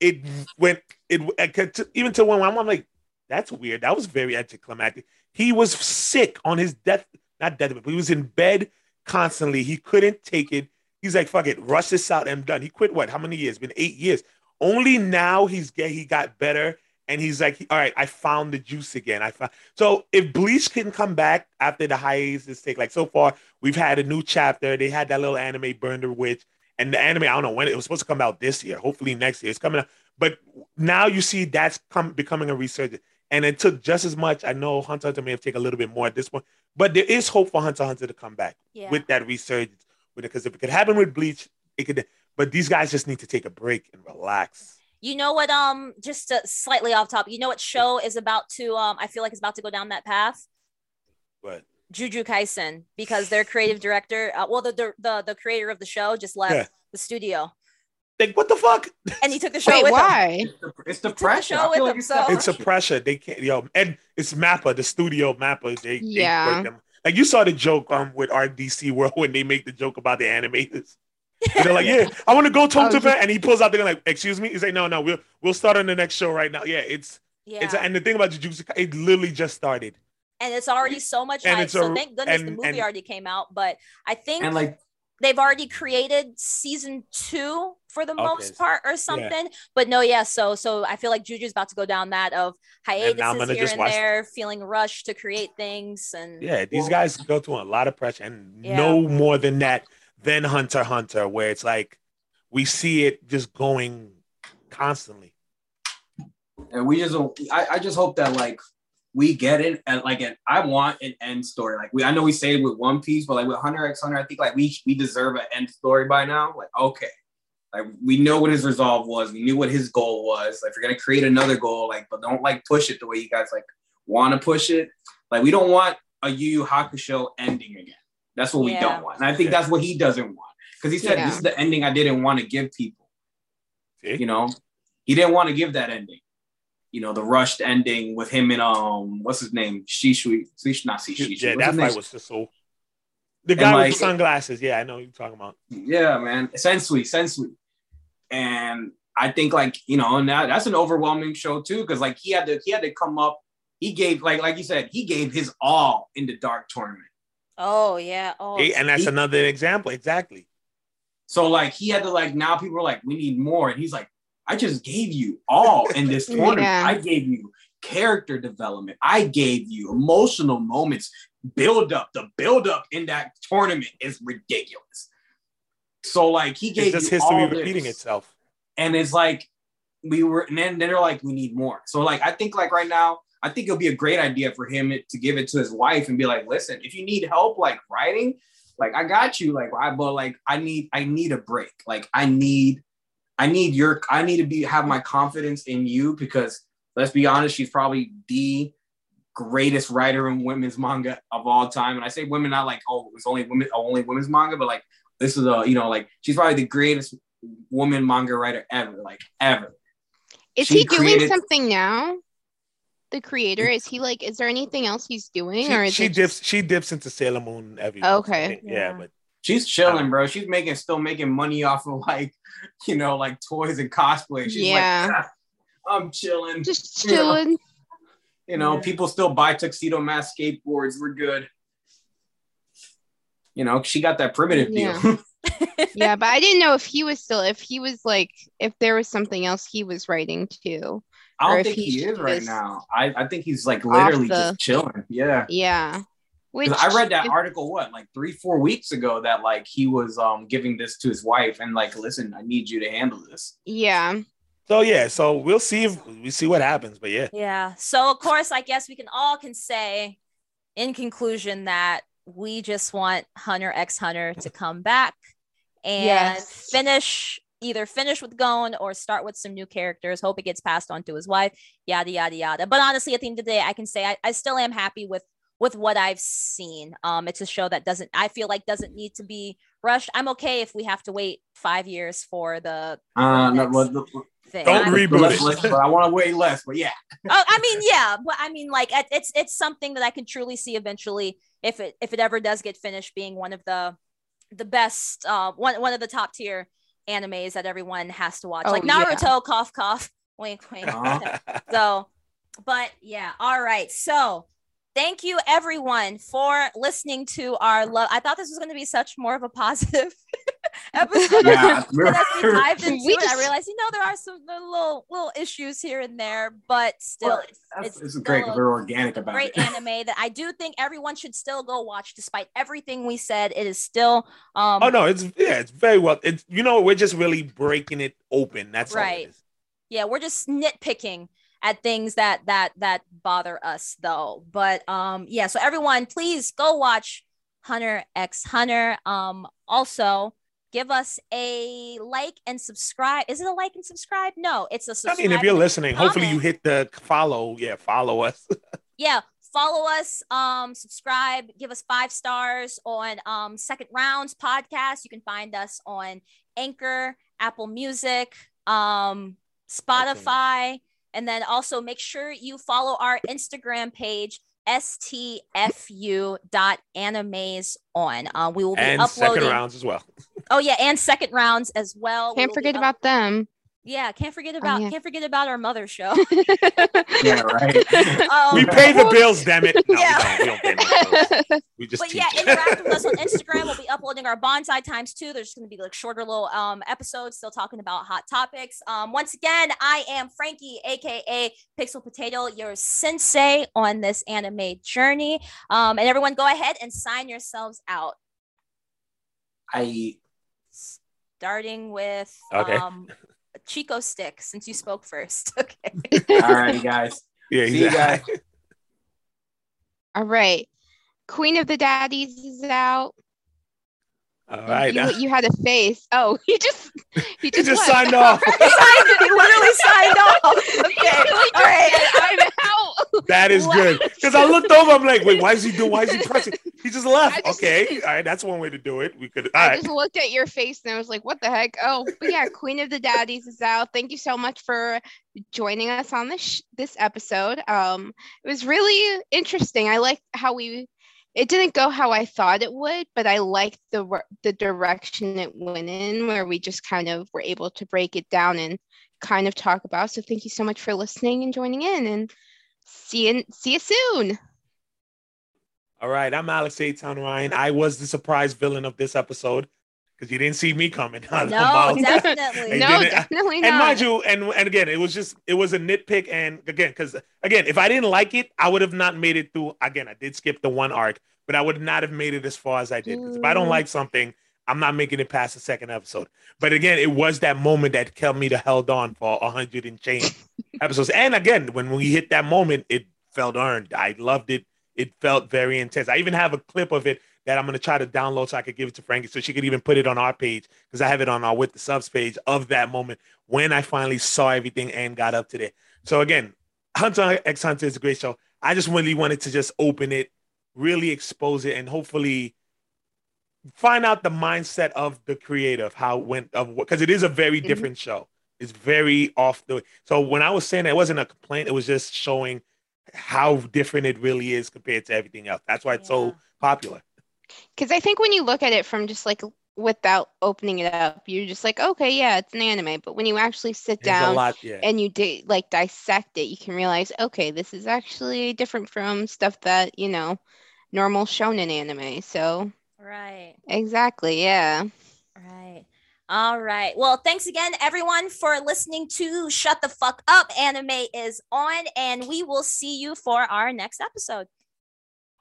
it went it it could- even to when I'm, I'm like, that's weird. That was very anticlimactic. He was sick on his death, not death, but he was in bed constantly. He couldn't take it. He's like, fuck it, rush this out. I'm done. He quit what? How many years? Been eight years. Only now he's get he got better. And he's like, all right, I found the juice again. I found so if Bleach can come back after the hiatus take, like so far, we've had a new chapter. They had that little anime Burn the Witch. And the anime, I don't know when it was supposed to come out this year. Hopefully next year. It's coming out. But now you see that's come becoming a resurgence. And it took just as much. I know Hunter Hunter may have taken a little bit more at this point, but there is hope for Hunter Hunter to come back Yeah. with that resurgence. With it, because if it could happen with Bleach, it could. But these guys just need to take a break and relax. You know what? Um, just uh, slightly off top. You know what show is about to? Um, I feel like it's about to go down that path. But Juju Kaisen, because their creative director, uh, well, the, the the the creator of the show just left Yeah. the studio, like, what the fuck? and he took the show Wait, with him. why? it's the, it's the Took the pressure show I feel with like him, it's, so- the It's a pressure. pressure. They can't, yo, and it's Mappa, the studio Mappa. They, Yeah. they them. Like you saw the joke um with RDC World when they make the joke about the animators. And they're like, yeah, I want to go talk Oh, to yeah. and he pulls out the gun like, excuse me. He's like, no, no, we'll we'll start on the next show right now. Yeah, it's Yeah, it's and the thing about Jujutsu, Kai- it literally just started. and it's already so much And hype. it's So thank goodness the movie and- already came out. But I think and like they've already created season two for the Okay. most part or something. But no, yeah. So so I feel like Juju's about to go down that of now I'm hiatuses gonna here and watch- there, feeling rushed to create things, and Yeah, these Well- guys go through a lot of pressure, and Yeah. no more than that than Hunter Hunter, where it's like we see it just going constantly. and we just I, I just hope that like we get it and like an, I want an end story. Like we I know we say it with One Piece, but like with Hunter x Hunter, I think like we we deserve an end story by now. Like okay, Like we know what his resolve was. We knew what his goal was. Like if you're gonna create another goal, like but don't like push it the way you guys like want to push it. Like we don't want a Yu Yu Hakusho ending again. That's what we don't want. And I think that's what he doesn't want. Because he said Yeah. this is the ending I didn't want to give people. See? You know, he didn't want to give that ending. You know, the rushed ending with him and um, what's his name? Shishui, Shish, not Shishui. yeah, What's that his fight name? was just so. The guy like- with the sunglasses. Yeah, I know what you're talking about. Yeah, man. Sensui, Sensui. And I think like, you know, and that, that's an overwhelming show too, because like he had to he had to come up, he gave like like you said, he gave his all in the dark tournament. Oh yeah. Oh. And that's he- another example. Exactly. So like he had to like now people are like, we need more. And he's like, I just gave you all in this tournament. Yeah. I gave you character development. I gave you emotional moments, build up. The build up in that tournament is ridiculous. So like he gave It's just you history all repeating this. itself. and it's like we were and then, then they're like we need more so like i think like right now i think it'll be a great idea for him to give it to his wife and be like listen if you need help like writing like i got you like i but like i need i need a break like i need i need your i need to be have my confidence in you because let's be honest she's probably the greatest writer in women's manga of all time and i say women not like oh it's only women oh, only women's manga but like this is a you know like she's probably the greatest woman manga writer ever, like ever. Is She he doing something now? The creator is he like? Is there anything else he's doing, or She, is she it dips. She dips into Sailor Moon every. Oh, okay. think. Yeah, Yeah. but She's chilling, bro. She's making still making money off of like, you know, like toys and cosplay. She's Yeah. like, "Ah, I'm chilling. just you know, chilling? You know, Yeah. people still buy tuxedo mask skateboards. We're good. You know, she got that primitive Yeah. deal. yeah, but I didn't know if he was still if he was like if there was something else he was writing too. I don't think he's he is right now. I, I think he's like literally the- just chilling. Yeah. Yeah. Which 'Cause I read that if- article what like three four weeks ago that like he was um giving this to his wife and like listen I need you to handle this. Yeah. so yeah. So we'll see if we see what happens. But yeah, Yeah. So of course, I guess we can all can say, in conclusion, that we just want Hunter X Hunter to come back and Yes. finish either finish with Gon or start with some new characters. Hope it gets passed on to his wife. Yada yada yada. But honestly, at the end of the day, I can say I, I still am happy with with what I've seen. Um, it's a show that doesn't I feel like doesn't need to be rushed. I'm okay if we have to wait five years for the Uh, no, Next. well, the- thing. Don't I'm- reboot less- less- but I want to wait less, but yeah. oh, I mean, yeah, but I mean, like, it's it's something that I can truly see eventually if it if it ever does get finished, being one of the the best, uh, one one of the top tier animes that everyone has to watch, Oh, like yeah. Naruto, cough cough, wink wink. Uh-huh. so, but yeah, all right, so. Thank you everyone for listening to our love. I thought this was going to be such more of a positive episode. Yeah, And as we dived into We it, I just- realized, you know, there are some little little issues here and there, but still, Well, it's, it's it's still great. a We're organic about great it. anime that I do think everyone should still go watch, despite everything we said. It is still, um, oh no, it's yeah, it's very well. It's you know we're just really breaking it open. That's all Right. it is. yeah, we're just nitpicking at things that that that bother us, though. But um, yeah, so everyone, please go watch Hunter X Hunter. Um, also. Give us a like and subscribe. Is it a like and subscribe? No, it's a I subscribe. mean, if you're and listening, hopefully you hit the follow. Yeah, follow us. yeah follow us um subscribe give us five stars on um second rounds podcast you can find us on anchor apple music um spotify and then also make sure you follow our instagram page stfu.animes on uh, we will be and uploading second rounds as well. oh yeah and second rounds as well Can't will be forget up- about them. Yeah can't forget about yeah. can't forget about our mother show Yeah, right. um, we pay the bills, damn it. No, Yeah. we don't. We don't pay no bills. We just but teach. yeah, interact with us on Instagram. We'll be uploading our bonsai times too. There's going to be like shorter little um episodes, still talking about hot topics. Um, once again, I am Frankie, aka Pixel Potato, your sensei on this anime journey. Um, and everyone, go ahead and sign yourselves out, I starting with Okay. Chico Stick, since you spoke first. Okay. alrighty guys. yeah, See you exactly. All right. Queen of the Daddies is out. All right. You, you had a face. Oh, he just he He just, just signed off. He signed, he literally signed off. Okay. All right. I'm out. That is Wow. good. Because I looked over, I'm like, wait, why is he doing? Why is he pressing? He just left. Just- okay, all right, that's one way to do it. We could. All I right. just looked at your face and I was like, what the heck? Oh, but yeah, Queen of the Daddies is out. Thank you so much for joining us on this sh- this episode. Um, it was really interesting. I liked how we it didn't go how I thought it would, but I liked the the direction it went in where we just kind of were able to break it down and kind of talk about. So thank you so much for listening and joining in and see you see you soon. All right, I'm Alex A. Town Ryan. I was the surprise villain of this episode because you didn't see me coming. No, definitely. No, definitely and mind you, and and again, it was just it was a nitpick, and again, because again, if I didn't like it, I would have not made it through. Again, I did skip the one arc, but I would not have made it as far as I did. Because if I don't Mm. like something, I'm not making it past the second episode. But again, it was that moment that kept me to held on for a hundred and change episodes. And again, when we hit that moment, it felt earned. I loved it. It felt very intense. I even have a clip of it that I'm gonna try to download so I could give it to Frankie so she could even put it on our page because I have it on our with the subs page of that moment when I finally saw everything and got up to there. So again, Hunter X Hunter is a great show. I just really wanted to just open it, really expose it, and hopefully find out the mindset of the creative, how it went of what because it is a very Mhm. different show. It's very off the so when I was saying that it wasn't a complaint, it was just showing how different it really is compared to everything else. That's why it's Yeah. so popular. Because I think when you look at it from just like without opening it up, you're just like, okay, yeah, it's an anime. But when you actually sit There's down lot, yeah. and you di- like dissect it, you can realize, okay, this is actually different from stuff that, you know, normal shonen anime. So, Right. exactly, yeah. Right. All right. Well, thanks again, everyone, for listening to Shut the Fuck Up. Anime is on, and we will see you for our next episode.